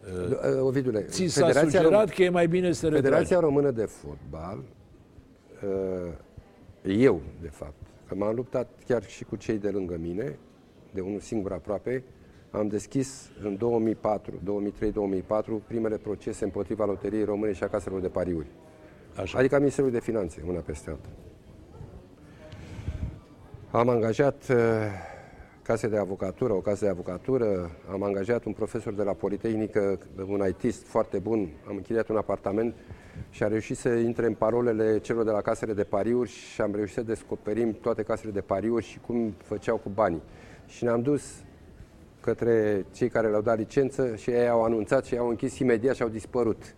Uh, Ovidule, ți s-a sugerat că e mai bine să te retragi. Federația Română de Fotbal, uh, eu, de fapt, că m-am luptat chiar și cu cei de lângă mine, de unul singur aproape, am deschis în 2004, 2003-2004 primele procese împotriva Loteriei Române și a caselor de pariuri. Așa. Adică a Ministerului de Finanțe, una peste alta. Am angajat uh, case de avocatură, o casă de avocatură, am angajat un profesor de la Politehnică, un ITist foarte bun, am închiriat un apartament și am reușit să intre în parolele celor de la casele de pariuri și am reușit să descoperim toate casele de pariuri și cum făceau cu banii. Și ne-am dus către cei care le-au dat licență și ei au anunțat și ei au închis imediat și au dispărut.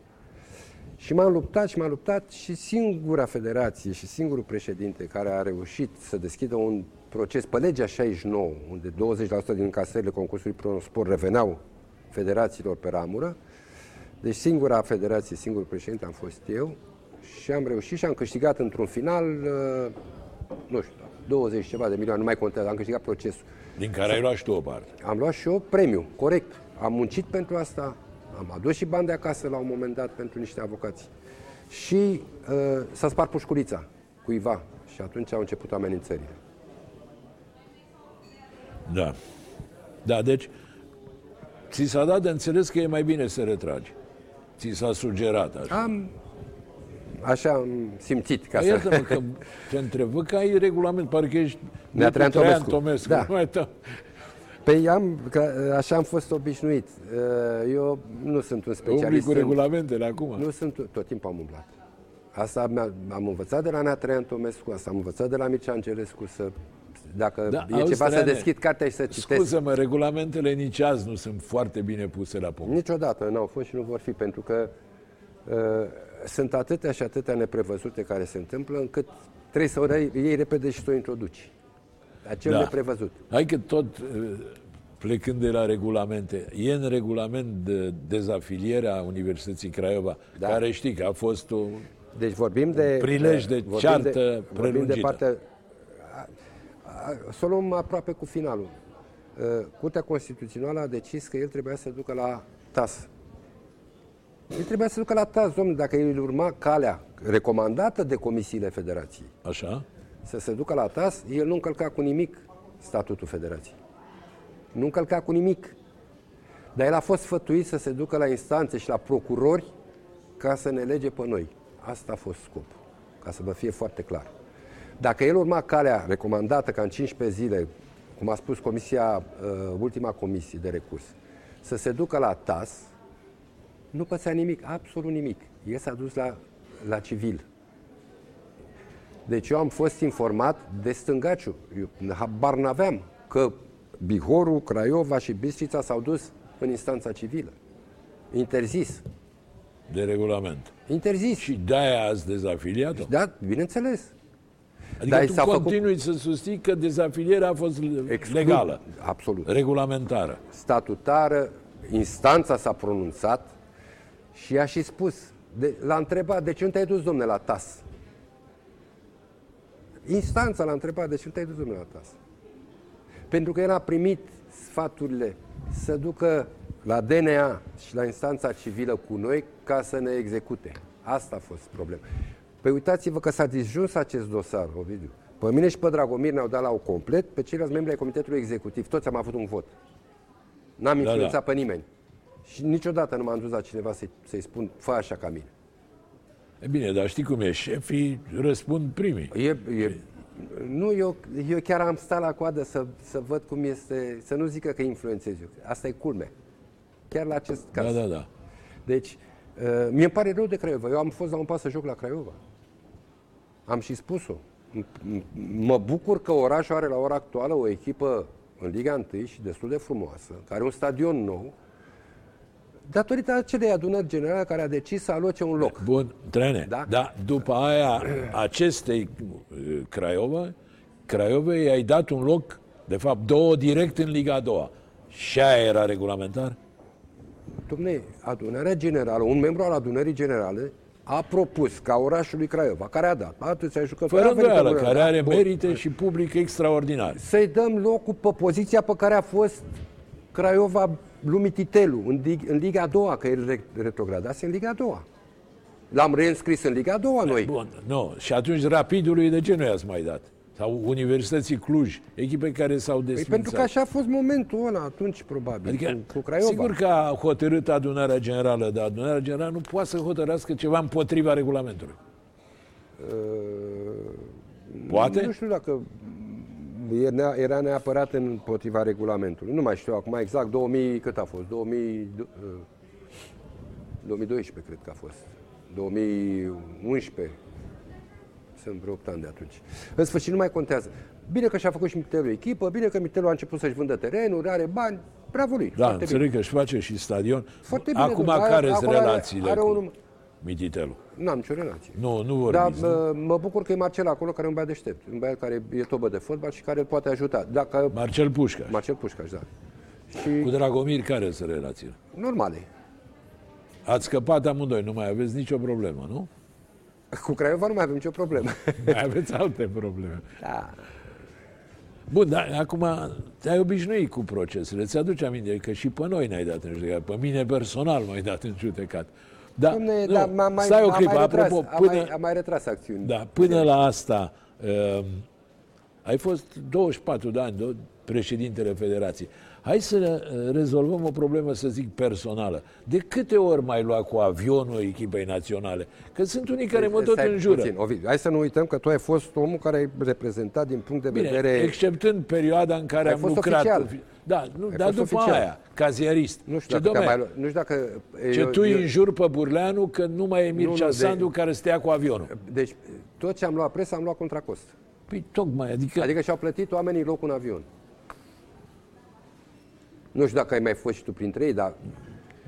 Și m-am luptat și m-am luptat și singura federație și singurul președinte care a reușit să deschidă un proces pe legea 69, unde 20% din încasările concursului Prosport reveneau federațiilor pe ramură, deci singura federație, singurul președinte am fost eu și am reușit și am câștigat într-un final, uh, nu știu, 20 ceva de milioane, nu mai contează, am câștigat procesul. Din care ai luat și tu o parte. Am luat și eu premiu, corect. Am muncit pentru asta, am adus și bani de acasă la un moment dat pentru niște avocați. Și uh, s-a spart pușculița cuiva și atunci au început amenințările. Da. Da, deci, ți s-a dat de înțeles că e mai bine să retragi. Ți s-a sugerat așa. Am, așa am simțit ca Dar să... Iartă-mă că (laughs) te întreb, că ai regulament, parcă ești Neatrean Traian Tomescu. Tomescu. Da. Nu mai ta- Păi am, că, așa am fost obișnuit. Uh, Eu nu sunt un Umbli specialist. cu în- regulamentele acum. Nu sunt, tot timpul am umblat. Asta mi-a- am învățat de la Nea Traian Tomescu, asta am învățat de la Mircea Angelescu, să, dacă Da, e auzi, ceva să Traiane, deschid cartea și să citesc. Scuză-mă, regulamentele nici azi nu sunt foarte bine puse la punct. Niciodată n-au fost și nu vor fi, pentru că uh, sunt atâtea și atâtea neprevăzute care se întâmplă, încât trebuie să o iei, iei repede și să o introduci. Acel Da. neprevăzut. Hai că tot uh, plecând de la regulamente, e în regulament de dezafilierea Universității Craiova, da. care știi că a fost o deci vorbim de prilej de vorbim ceartă de, vorbim de prelungită. partea, să o luăm aproape cu finalul. Uh, Curtea Constituțională a decis că el trebuia să ducă la TAS. El trebuia să ducă la TAS, domnule, dacă el urma calea recomandată de comisiile federației Așa? să se ducă la TAS, el nu încălca cu nimic statutul federației. Nu încălca cu nimic. Dar el a fost sfătuit să se ducă la instanțe și la procurori ca să ne lege pe noi. Asta a fost scopul, ca să vă fie foarte clar. Dacă el urma calea recomandată ca în 15 zile, cum a spus comisia, uh, ultima comisie de recurs, să se ducă la TAS, nu pățea nimic, absolut nimic. El s-a dus la, la civil. Deci eu am fost informat de stângaciu. Eu habar n-aveam că Bihorul, Craiova și Bistrița s-au dus în instanța civilă. Interzis. De regulament. Interzis. Și de-aia ați dezafiliat-o? Da, bineînțeles. Adică Dar tu s-a făcut- continui să susții că dezafilierea a fost Exclu- legală, Absolut. regulamentară. Statutară, instanța s-a pronunțat și a și spus, de, l-a întrebat, de ce nu te-ai dus, domnule, la TAS? Instanța l-a întrebat, de ce nu te-ai dus, domnule, la TAS? Pentru că el a primit sfaturile să ducă la DNA și la instanța civilă cu noi ca să ne execute. Asta a fost problema. Păi uitați-vă că s-a disjuns acest dosar, Ovidiu. Pe mine și pe Dragomir ne-au dat la o complet, pe ceilalți membri ai Comitetului Executiv. Toți am avut un vot. N-am Da, influențat da. pe nimeni. Și niciodată nu m-am dus la cineva să-i, să spun, fă așa ca mine. E bine, dar știi cum e, șefii răspund primii. E, e, nu, eu, eu chiar am stat la coadă să, să văd cum este, să nu zică că influențez eu. Asta e culme. Chiar la acest caz. Da, da, da. Deci, uh, mie îmi pare rău de Craiova. Eu am fost la un pas să joc la Craiova. Am și spus-o. M- m- Mă bucur că orașul are la ora actuală o echipă în Liga 1 și destul de frumoasă, care are un stadion nou, datorită acelei adunări generale care a decis să aloce un loc. Bun, trene. Da? Da, după aia, acestei uh, Craiova, Craiovei i-ai dat un loc, de fapt, două direct în Liga a doua. Și aia era regulamentar? Dom'le, adunarea generală, un membru al adunării generale a propus ca orașului Craiova, care a dat atâția jucători, Fără a venit îndoială, adunarea, care da? are Bun. merite și public extraordinar. să-i dăm locul pe poziția pe care a fost Craiova lumii Titelu, în, Lig- în Liga a doua, că el re- retrogradase în Liga a doua. L-am reînscris în Liga a doua noi. Bun, nu. Și atunci Rapidului de ce nu i-ați mai dat? Sau Universității Cluj, echipe care s-au Păi desfințat. pentru că așa a fost momentul ăla atunci, probabil, Adică, cu, cu Craiova. sigur că a hotărât adunarea generală, dar adunarea generală nu poate să hotărească ceva împotriva regulamentului. Poate? Nu știu dacă era, era neapărat împotriva regulamentului. Nu mai știu acum exact, 2000, cât a fost? 2000, uh, 2012, cred că a fost. 2011. Sunt vreo 8 ani de atunci. În sfârșit, nu mai contează. Bine că și-a făcut și Mitelu echipă, bine că Mitelu a început să-și vândă terenuri, are bani, bravo lui. Da, foarte bine. înțeleg că își face și stadion. Foarte bine, Acum domnule. care sunt Acolo are- relațiile are cu un- Mititelu? N-am nicio relație. Nu, nu Dar vorbiți. nu? mă, mă bucur că e Marcel acolo, care e un băiat deștept. Un băiat care e tobă de fotbal și care îl poate ajuta. Dacă Marcel Pușcaș. Marcel Pușcaș, da. Și Cu Dragomir care sunt relațiile? normale. Ați scăpat amândoi, nu mai aveți nicio problemă, nu? (laughs) Cu Craiova nu mai avem nicio problemă. (laughs) Mai aveți alte probleme. da. Bun, dar acum te-ai obișnuit cu procesele. Ți-aduce aminte că și pe noi ne-ai dat în judecat. Pe mine personal m-ai dat în judecat. Da, Domne, nu, dar m-a mai, stai o m-a clipă, mai retras, apropo, a, până, mai, a mai retras acțiuni. da, până la asta, uh, ai fost 24 de ani do- președintele Federației. Hai să uh, rezolvăm o problemă, să zic, personală. De câte ori mai lua cu avionul echipei naționale? Că sunt unii care mă tot Stai înjură. puțin, Ovidiu, hai să nu uităm că tu ai fost omul care ai reprezentat din punct de Bine, vedere... exceptând perioada în care Ai am fost lucrat. oficial. Da, nu, Ai dar fost după oficial. aia, ca ziarist. Nu știu ce, dacă, te-a domne, mai, lu- nu știu dacă... ce eu- tu eu- îi înjuri pe Burleanu că nu mai e Mircea Nu, nu, de- Sandu care stea cu avionul. Deci, tot ce am luat presă, am luat contra cost. Păi tocmai, adică, Adică și-au plătit oamenii locul în avion. Nu știu dacă ai mai fost și tu printre ei, dar...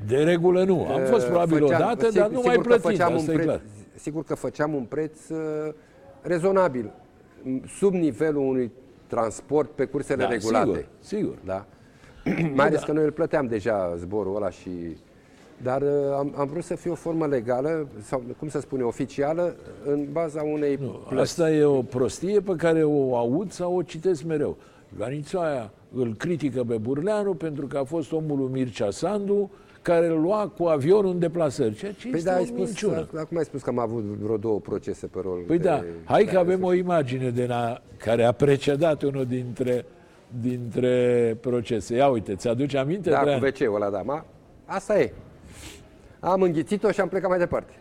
de regulă nu. Am fost uh, probabil făceam- odată, sigur- dar nu mai sigur că plătit, făceam un asta e preț, clar. Sigur că făceam un preț uh, rezonabil, m, sub nivelul unui transport pe cursele Da, regulate. sigur, sigur. Da? (clears throat) Mai ales că noi îl plăteam deja zborul ăla și... Dar uh, am, am vrut să fie o formă legală, sau cum să spune, oficială, în baza unei Nu, plăți. asta e o prostie pe care o aud sau o citesc mereu. Ioanițoaia îl critică pe Burleanu pentru că a fost omul lui Mircea Sandu care îl lua cu avionul în deplasări, ceea ce Păi este da, ai o spus, minciună. acum ai spus că am avut vreo două procese pe rol. Păi de- da, hai că de- avem o imagine de la, care a precedat unul dintre, dintre procese. Ia uite, ți-aduce aminte, Da, Traian? cu WC-ul ăla, da. Ma, asta e. Am înghițit-o și am plecat mai departe.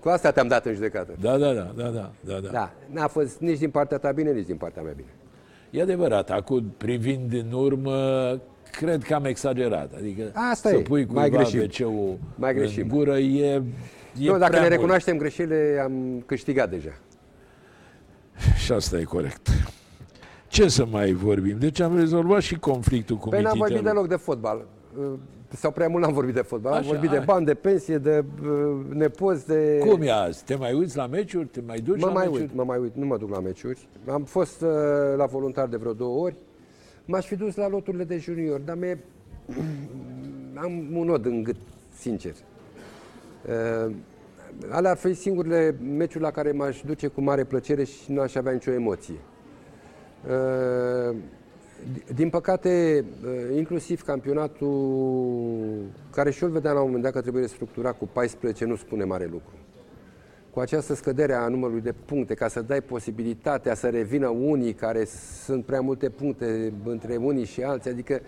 Cu asta te-am dat în judecată. Da, da, da, da, da, da, da. Da, n-a fost nici din partea ta bine, nici din partea mea bine. E adevărat, acum privind din urmă, cred că am exagerat. Adică Asta să e, pui mai cuiva greșim. WC-ul Mai în greșim. gură e, e nu, dacă prea ne mult. recunoaștem greșelile, am câștigat deja. Și asta e corect. Ce să mai vorbim? Deci am rezolvat și conflictul cu Păi n-am vorbit mititelul. deloc de fotbal. Uh, Sau prea mult n-am vorbit de fotbal. Am Așa, vorbit de hai. bani, de pensie, de uh, nepoți, de... Cum e azi? Te mai uiți la meciuri? Te mai duci Mă la mai meciuri? uit, mă mai uit, nu mă duc la meciuri. Am fost uh, la voluntar de vreo două ori. M-aș fi dus la loturile de junior, dar mi (clears throat) am un nod în gât, sincer. Uh, alea ar fi singurele meciuri la care m-aș duce cu mare plăcere și nu aș avea nicio emoție. Uh, din păcate, uh, inclusiv campionatul, care și eu îl vedeam la un moment dat că trebuie restructurat cu 14, nu spune mare lucru cu această scădere a numărului de puncte, ca să dai posibilitatea să revină unii care sunt prea multe puncte între unii și alții, adică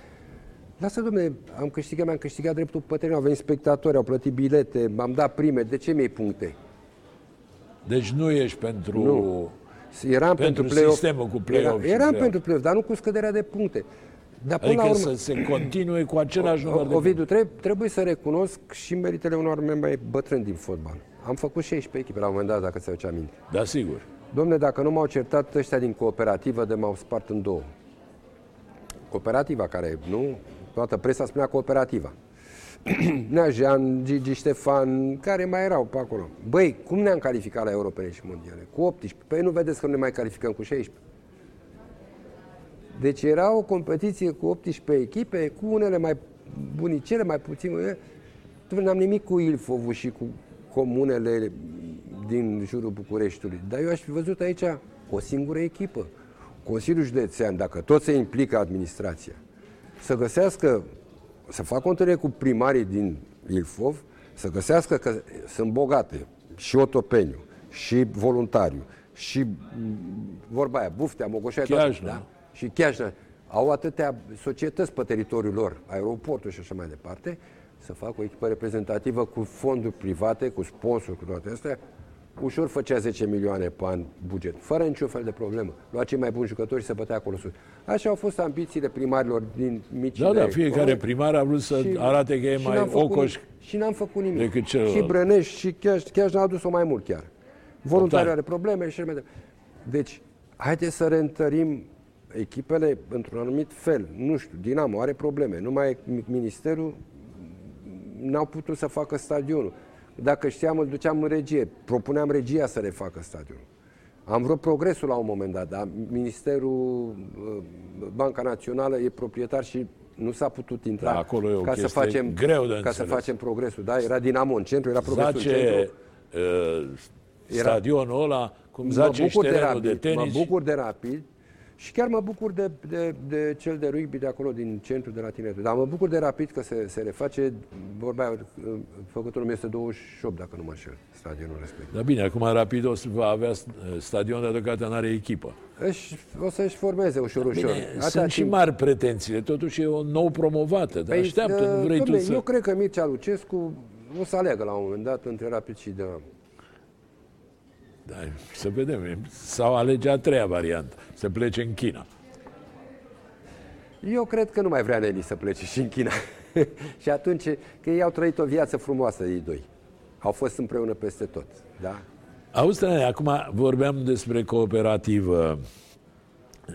Lasă, domne, am câștigat, mi-am câștigat dreptul pe teren, au venit spectatori, au plătit bilete, m-am dat prime, de ce mi-ai puncte? Deci nu ești pentru... Nu. Eram Pentru pentru, play-off. sistemul cu play-off și Era, eram play-off. pentru play-off, dar nu cu scăderea de puncte. Dar până Adică la urmă, să se continue cu același număr de Ovidiu, trebuie, trebuie să recunosc și meritele unor membri mai bătrâni din fotbal. Am făcut 16 echipe la un moment dat, dacă ți aduce aminte. Da, sigur. Domne, dacă nu m-au certat ăștia din cooperativă, de m-au spart în două. Cooperativa care, nu? Toată presa spunea cooperativa. (clears throat) Nea Jean, Gigi Ștefan, care mai erau pe acolo. Băi, cum ne-am calificat la europene și mondiale? Cu 18. Păi nu vedeți că nu ne mai calificăm cu 16. Deci era o competiție cu 18 echipe, cu unele mai bunicele, mai puțin. Nu n-am nimic cu Ilfovul și cu comunele din jurul Bucureștiului. Dar eu aș fi văzut aici o singură echipă. Consiliul Județean, dacă tot se implică administrația, să găsească, să facă o întâlnire cu primarii din Ilfov, să găsească că sunt bogate și Otopeniu, și voluntariu, și m, vorba aia, Buftea, Mogoșea, toate, Chiajna. da? și Chiajna. Au atâtea societăți pe teritoriul lor, aeroportul și așa mai departe, să facă o echipă reprezentativă cu fonduri private, cu sponsori, cu toate astea, ușor făcea 10 milioane pe an buget, fără niciun fel de problemă. Lua cei mai buni jucători și se bătea acolo sus. Așa au fost ambițiile primarilor din mici. Da, da, fiecare primar a vrut să arate că e mai n-am făcut ocoș. nimic. Și n-am făcut nimic. decât celălalt. Și Brănești și chiar, chiar n-a adus-o mai mult chiar. Voluntariul Total. are probleme și așa mai departe. Deci, haideți să reîntărim echipele într-un anumit fel. Nu știu, Dinamo are probleme. Numai ministerul n-au putut să facă stadionul. Dacă știam, îl duceam în regie. Propuneam regia să refacă stadionul. Am vrut progresul la un moment dat, dar Ministerul, uh, Banca Națională e proprietar și nu s-a putut intra Da, acolo e o ca să chestie facem greu de ca să înțeles. facem progresul. Da, era Dinamo în centru, era progresul în Zace centru. uh, Era- stadionul ăla, cum Mă zace și bucur de terenul de rapid, tenis. mă bucur de rapid și chiar mă bucur de, de, de cel de rugby de acolo, din centru, de la tineretul. Dar mă bucur de rapid că se, se reface, vorba aia, făcutul 1928, dacă nu mă înșel, stadionul respectiv. Dar bine, acum rapid o să va avea uh, stadion, dar deocamdată n-are echipă. Își, o să-și formeze ușor, ușor. Bine, Atâta sunt și timp- mari pretențiile, totuși e o nou promovată, dar așteaptă, uh, nu vrei tu dom'le, să... Eu cred că Mircea Lucescu o să aleagă la un moment dat între Rapid și Dinamo. Da, să vedem. Sau alege a treia variantă, să plece în China. Eu cred că nu mai vrea Neli să plece și în China. (laughs) și atunci, că ei au trăit o viață frumoasă, ei doi. Au fost împreună peste tot, da? Auzi, Trane, acum vorbeam despre cooperativă.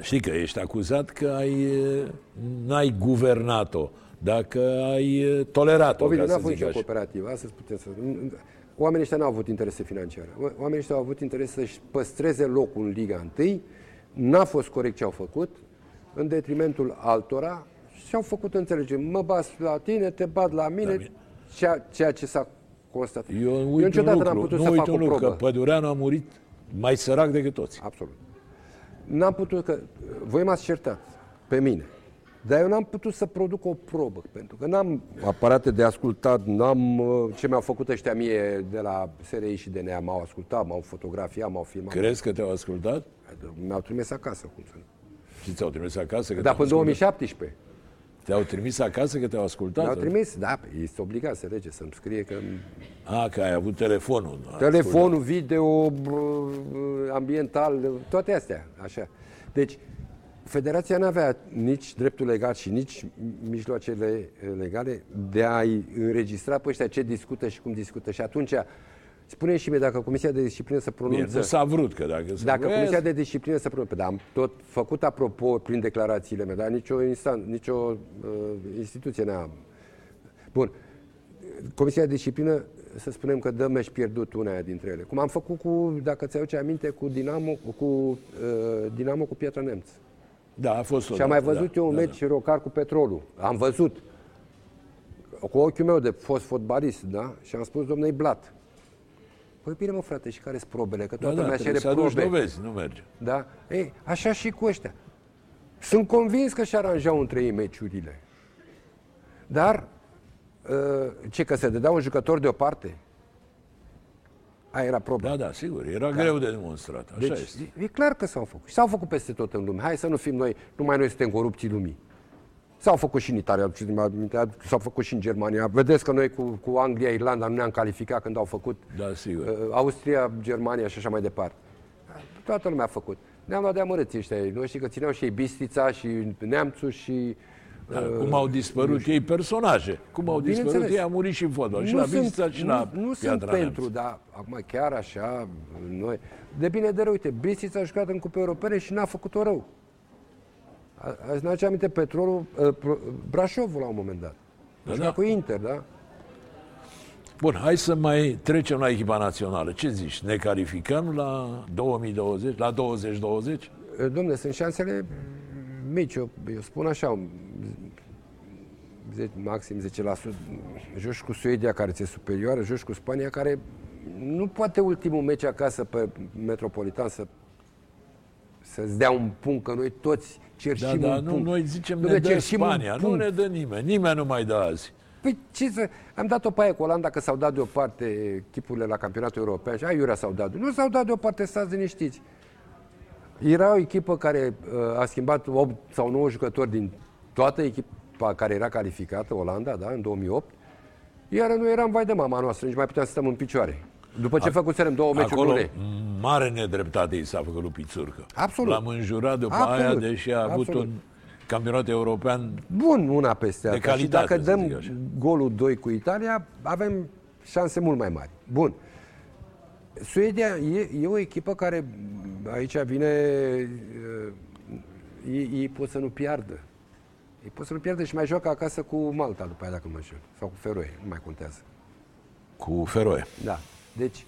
Știi că ești acuzat că ai, n-ai guvernat-o, dacă ai tolerat-o, Ovidiu, ca n-a să fost zic nicio așa. cooperativă, astăzi putem să... Oamenii ăștia n-au avut interese financiare. Oamenii ăștia au avut interes să-și păstreze locul în Liga 1. N-a fost corect ce au făcut, în detrimentul altora și au făcut înțelegere. Mă bas la tine, te bat la mine, mine. ceea, ceea ce s-a constatat. Eu uit un niciodată lucru, n-am putut nu să uit fac un o lucru, probă. că Pădureanu a murit mai sărac decât toți. Absolut. N-am putut, că voi m-ați certat pe mine. Dar eu n-am putut să produc o probă, pentru că n-am aparate de ascultat, n-am uh, ce mi-au făcut ăștia mie de la SRI și DNA, m-au ascultat, m-au fotografiat, m-au filmat. Crezi că te-au ascultat? Mi-au trimis acasă, cum să nu. Și ți-au trimis acasă? Că Dar te-au până ascultat? 2017. Te-au trimis acasă că te-au ascultat? Mi-au trimis, da, este obligat să rege, să-mi scrie că A, că ai avut telefonul. telefonul, video, bă, ambiental, toate astea, așa. Deci, Federația nu avea nici dreptul legal și nici mijloacele legale de a-i înregistra pe ăștia ce discută și cum discută. Și atunci, spune și mie dacă Comisia de Disciplină să Bine, pronunță... nu s-a vrut, că dacă se Dacă voia, Comisia de Disciplină să pronunță, dar am tot făcut apropo prin declarațiile mele, dar nicio, instan, nicio uh, instituție n-a... Bun. Comisia de Disciplină, să spunem că dă meci pierdut una dintre ele. Cum am făcut cu, dacă ți aduce aminte, cu Dinamo, cu uh, Dinamo cu Piatra Nemț. Da, a fost o Și am mai văzut eu un da, meci rocar cu petrolul. Am văzut. Cu ochiul meu de fost fotbalist, da? Și am spus domnului Blat. Păi bine mă frate, și care sunt probele? Că Da, toată da, lumea trebuie cere să aduci probe. dovezi, nu merge. Da? Ei, așa și cu ăștia. Sunt convins că și aranjau între ei meciurile. Dar, uh, ce, că se dădea un jucător deoparte? Aia era problema. Da, da, sigur, era greu de demonstrat, așa deci, este. e clar că s-au făcut. Și s-au făcut peste tot în lume. Hai să nu fim noi, numai noi suntem corupții lumii. S-au făcut și în Italia, s-au făcut și în Germania. Vedeți că noi cu, cu Anglia, Irlanda nu ne-am calificat când au făcut Da, sigur. uh, Austria, Germania și așa mai departe. Toată lumea a făcut. Ne-am luat de amărâți ăștia. Nu știi că țineau și ei Bistița și Neamțu și... Da, cum au dispărut ei personaje. Cum au dispărut Bineînțeles. ei, a murit și în fotbal. Și nu la sunt, Bistrița și la nu, nu sunt Piatra pentru, Neamț. dar acum chiar așa, noi... De bine de rău, uite, Bistița a jucat în cupe europene și n-a făcut-o rău. A- Ați ne aminte Petrolul, uh, Pro- Brașovul la un moment dat. Da, A da. jucat cu Inter, da? Bun, hai să mai trecem la echipa națională. Ce zici? Ne calificăm la 2020, la 2020? Domne, sunt șansele mici, eu, eu spun așa, ze- maxim 10%. Joci cu Suedia, care ți-e superioară, joci cu Spania, care nu poate ultimul meci acasă pe Metropolitan să să-ți dea un punct, că noi toți Da, cerșim da, un nu, punct. noi zicem Dom'le, ne dă cerșim un Spania, nu punct. ne dă nimeni, nimeni nu mai dă azi. Păi ce să... Am dat o paie cu Olanda că s-au dat deoparte chipurile la campionatul european și aiurea s-au dat. Nu s-au dat deoparte, stați liniștiți. Era o echipă care uh, a schimbat 8 sau 9 jucători din toată echipa care era calificată, Olanda, da, în 2008. Iar noi eram vai de mama noastră, nici mai puteam să stăm în picioare. După ce făcuserăm două meciuri Acolo, bune. mare nedreptate i s-a făcut lui Pițurcă. Absolut. L-am înjurat după Absolut. aia, deși a avut Absolut. un campionat european Bun, una peste alta. calitate, și dacă să dăm zic așa. golul 2 cu Italia, avem șanse mult mai mari. Bun. Suedia e, e o echipă care aici vine uh, ei, ei pot să nu piardă. Ei pot să nu piardă și mai joacă acasă cu Malta după aia dacă nu mă înșel. Sau cu Feroe, nu mai contează. cu Feroe. Da. Deci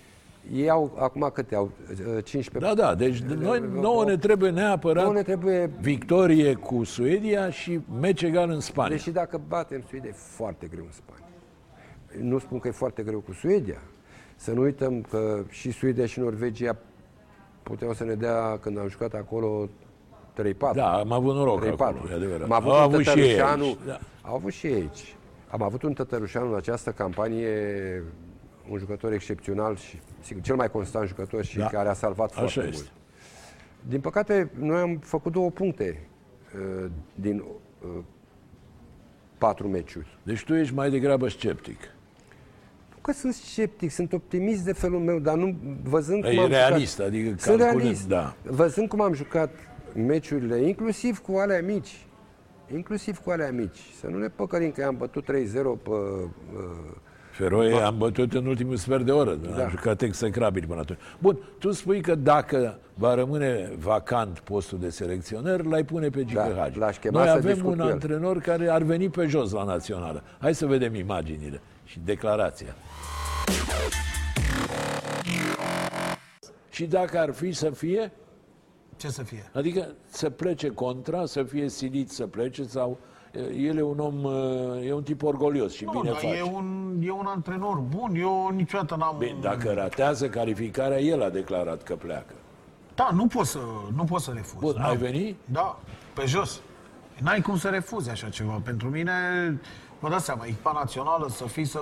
ei au acum câte au? Uh, 15 Da, da, deci noi, nouă ne trebuie neapărat Nouă ne trebuie victorie cu Suedia și meci egal în Spania. Deși dacă batem Suedia, e foarte greu în Spania. Nu spun că e foarte greu cu Suedia. Să nu uităm că și Suedia și Norvegia puteau să ne dea, când am jucat acolo, 3-4. Da, am avut noroc 3-4. acolo, e adevărat. Am avut, Au un avut și ei Tătărușanu, aici, da. Au avut și ei aici. Am avut un Tătărușanu în această campanie, un jucător excepțional și sigur, cel mai constant jucător și Da. care a salvat Așa foarte este. mult. Din păcate, noi am făcut două puncte uh, din uh, patru meciuri. Deci tu ești mai degrabă sceptic. Nu că sunt sceptic, sunt optimist de felul meu, dar nu văzând E cum am realist, jucat, adică sunt calculând, realist. da. Văzând cum am jucat meciurile, inclusiv cu alea mici, inclusiv cu alea mici, să nu ne păcălim că am bătut 3-0 pe... Uh, Feroe am bătut în ultimul sfert de oră, da. am jucat execrabil până atunci. Bun, tu spui că dacă va rămâne vacant postul de selecționer, l-ai pune pe Gică Da, Hagi. l-aș chema Noi să avem discut un cu el. antrenor care ar veni pe jos la națională. Hai să vedem imaginile și declarația. Și dacă ar fi să fie, Ce să fie? adică să plece contra, să fie silit să plece sau el e un om, uh, e un tip orgolios și Nu, bine dar face. e un, e un antrenor bun. Eu niciodată n-am... Bine, dacă ratează calificarea, el a declarat că pleacă. Da, nu pot să, nu pot să refuz. Bun, Da. ai venit? Da, pe jos. N-ai cum să refuzi așa ceva. Pentru mine, vă dați seama, echipa națională să fii să...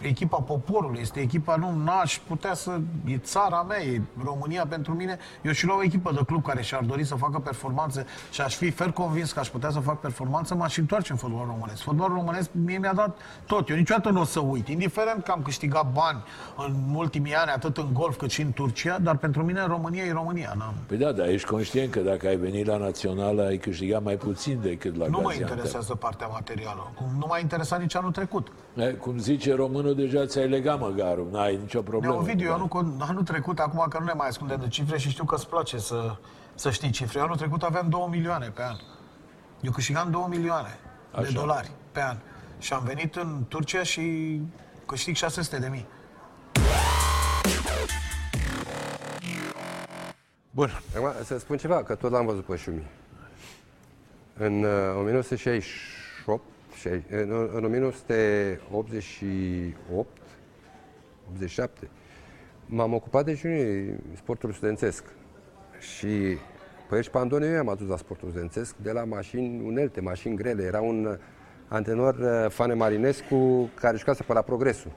Echipa poporului, este echipa, nu, n-aș putea să... E țara mea, e România pentru mine. Eu și la o echipă de club care și-ar dori să facă performanțe și aș fi fer convins că aș putea să fac performanță, m-aș întoarce în fotbalul românesc. Fotbalul românesc mie mi-a dat tot. Eu niciodată nu o să uit, indiferent că am câștigat bani în ultimii ani, atât în golf cât și în Turcia, dar pentru mine România e România. N-am, Păi da, dar ești conștient că dacă ai venit la Națională, ai câștigat mai puțin decât la Nu mă Gaziantep. interesează partea materială. Cum nu m-a interesat nici anul trecut. E, Cum zice românul, deja ți-ai legat măgarul, n-ai nicio Ne problemă. Ovidiu, eu anul, con- anul trecut, acum că nu ne mai ascundem de cifre și știu că îți place să, să știi cifre. Anul trecut aveam 2 milioane pe an. Eu câștigam 2 milioane Așa. de dolari pe an. Și am venit în Turcia și câștig 600 de mii. Bun, Acum, să spun ceva, că tot l-am văzut pe Șumi. În uh, 1968, șei- în, în 1988, 87, m-am ocupat de juniori, sportul studențesc. Și pe aici Pandone eu am adus la sportul studențesc de la mașini unelte, mașini grele. Era un uh, antrenor, uh, Fane Marinescu, care jucase pe la Progresul.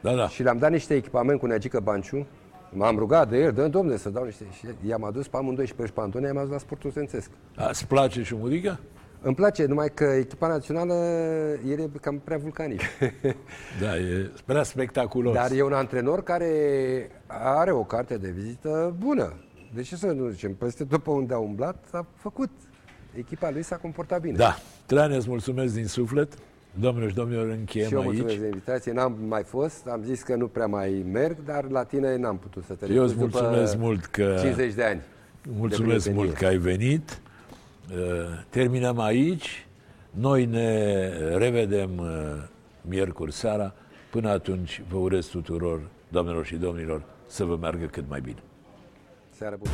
da, da. Și le-am dat niște echipament cu Neagică Banciu. M-am rugat de el, dă domne să dau niște... Și i-am adus pe amândoi și pe și pe Antonia, i-am adus la sportul sențesc. A, Îți place și muzica? Îmi place, numai că echipa națională el e cam prea vulcanic. (laughs) Da, e prea spectaculos. Dar e un antrenor care are o carte de vizită bună. De ce să nu zicem? Peste tot pe unde a umblat, a făcut. Echipa lui s-a comportat bine. Da, Trane, îți mulțumesc din suflet. Domnilor și domnilor, încheiem Și eu aici. mulțumesc de invitație. N-am mai fost, am zis că nu prea mai merg, dar la tine n-am putut să te Eu îți refuz după mulțumesc mult că 50 de ani. Mulțumesc de mult prietenie. că ai venit. Uh, Terminăm aici. Noi ne revedem uh, miercuri seara. Până atunci, vă urez tuturor, doamnelor și domnilor, să vă meargă cât mai bine. Seară bună.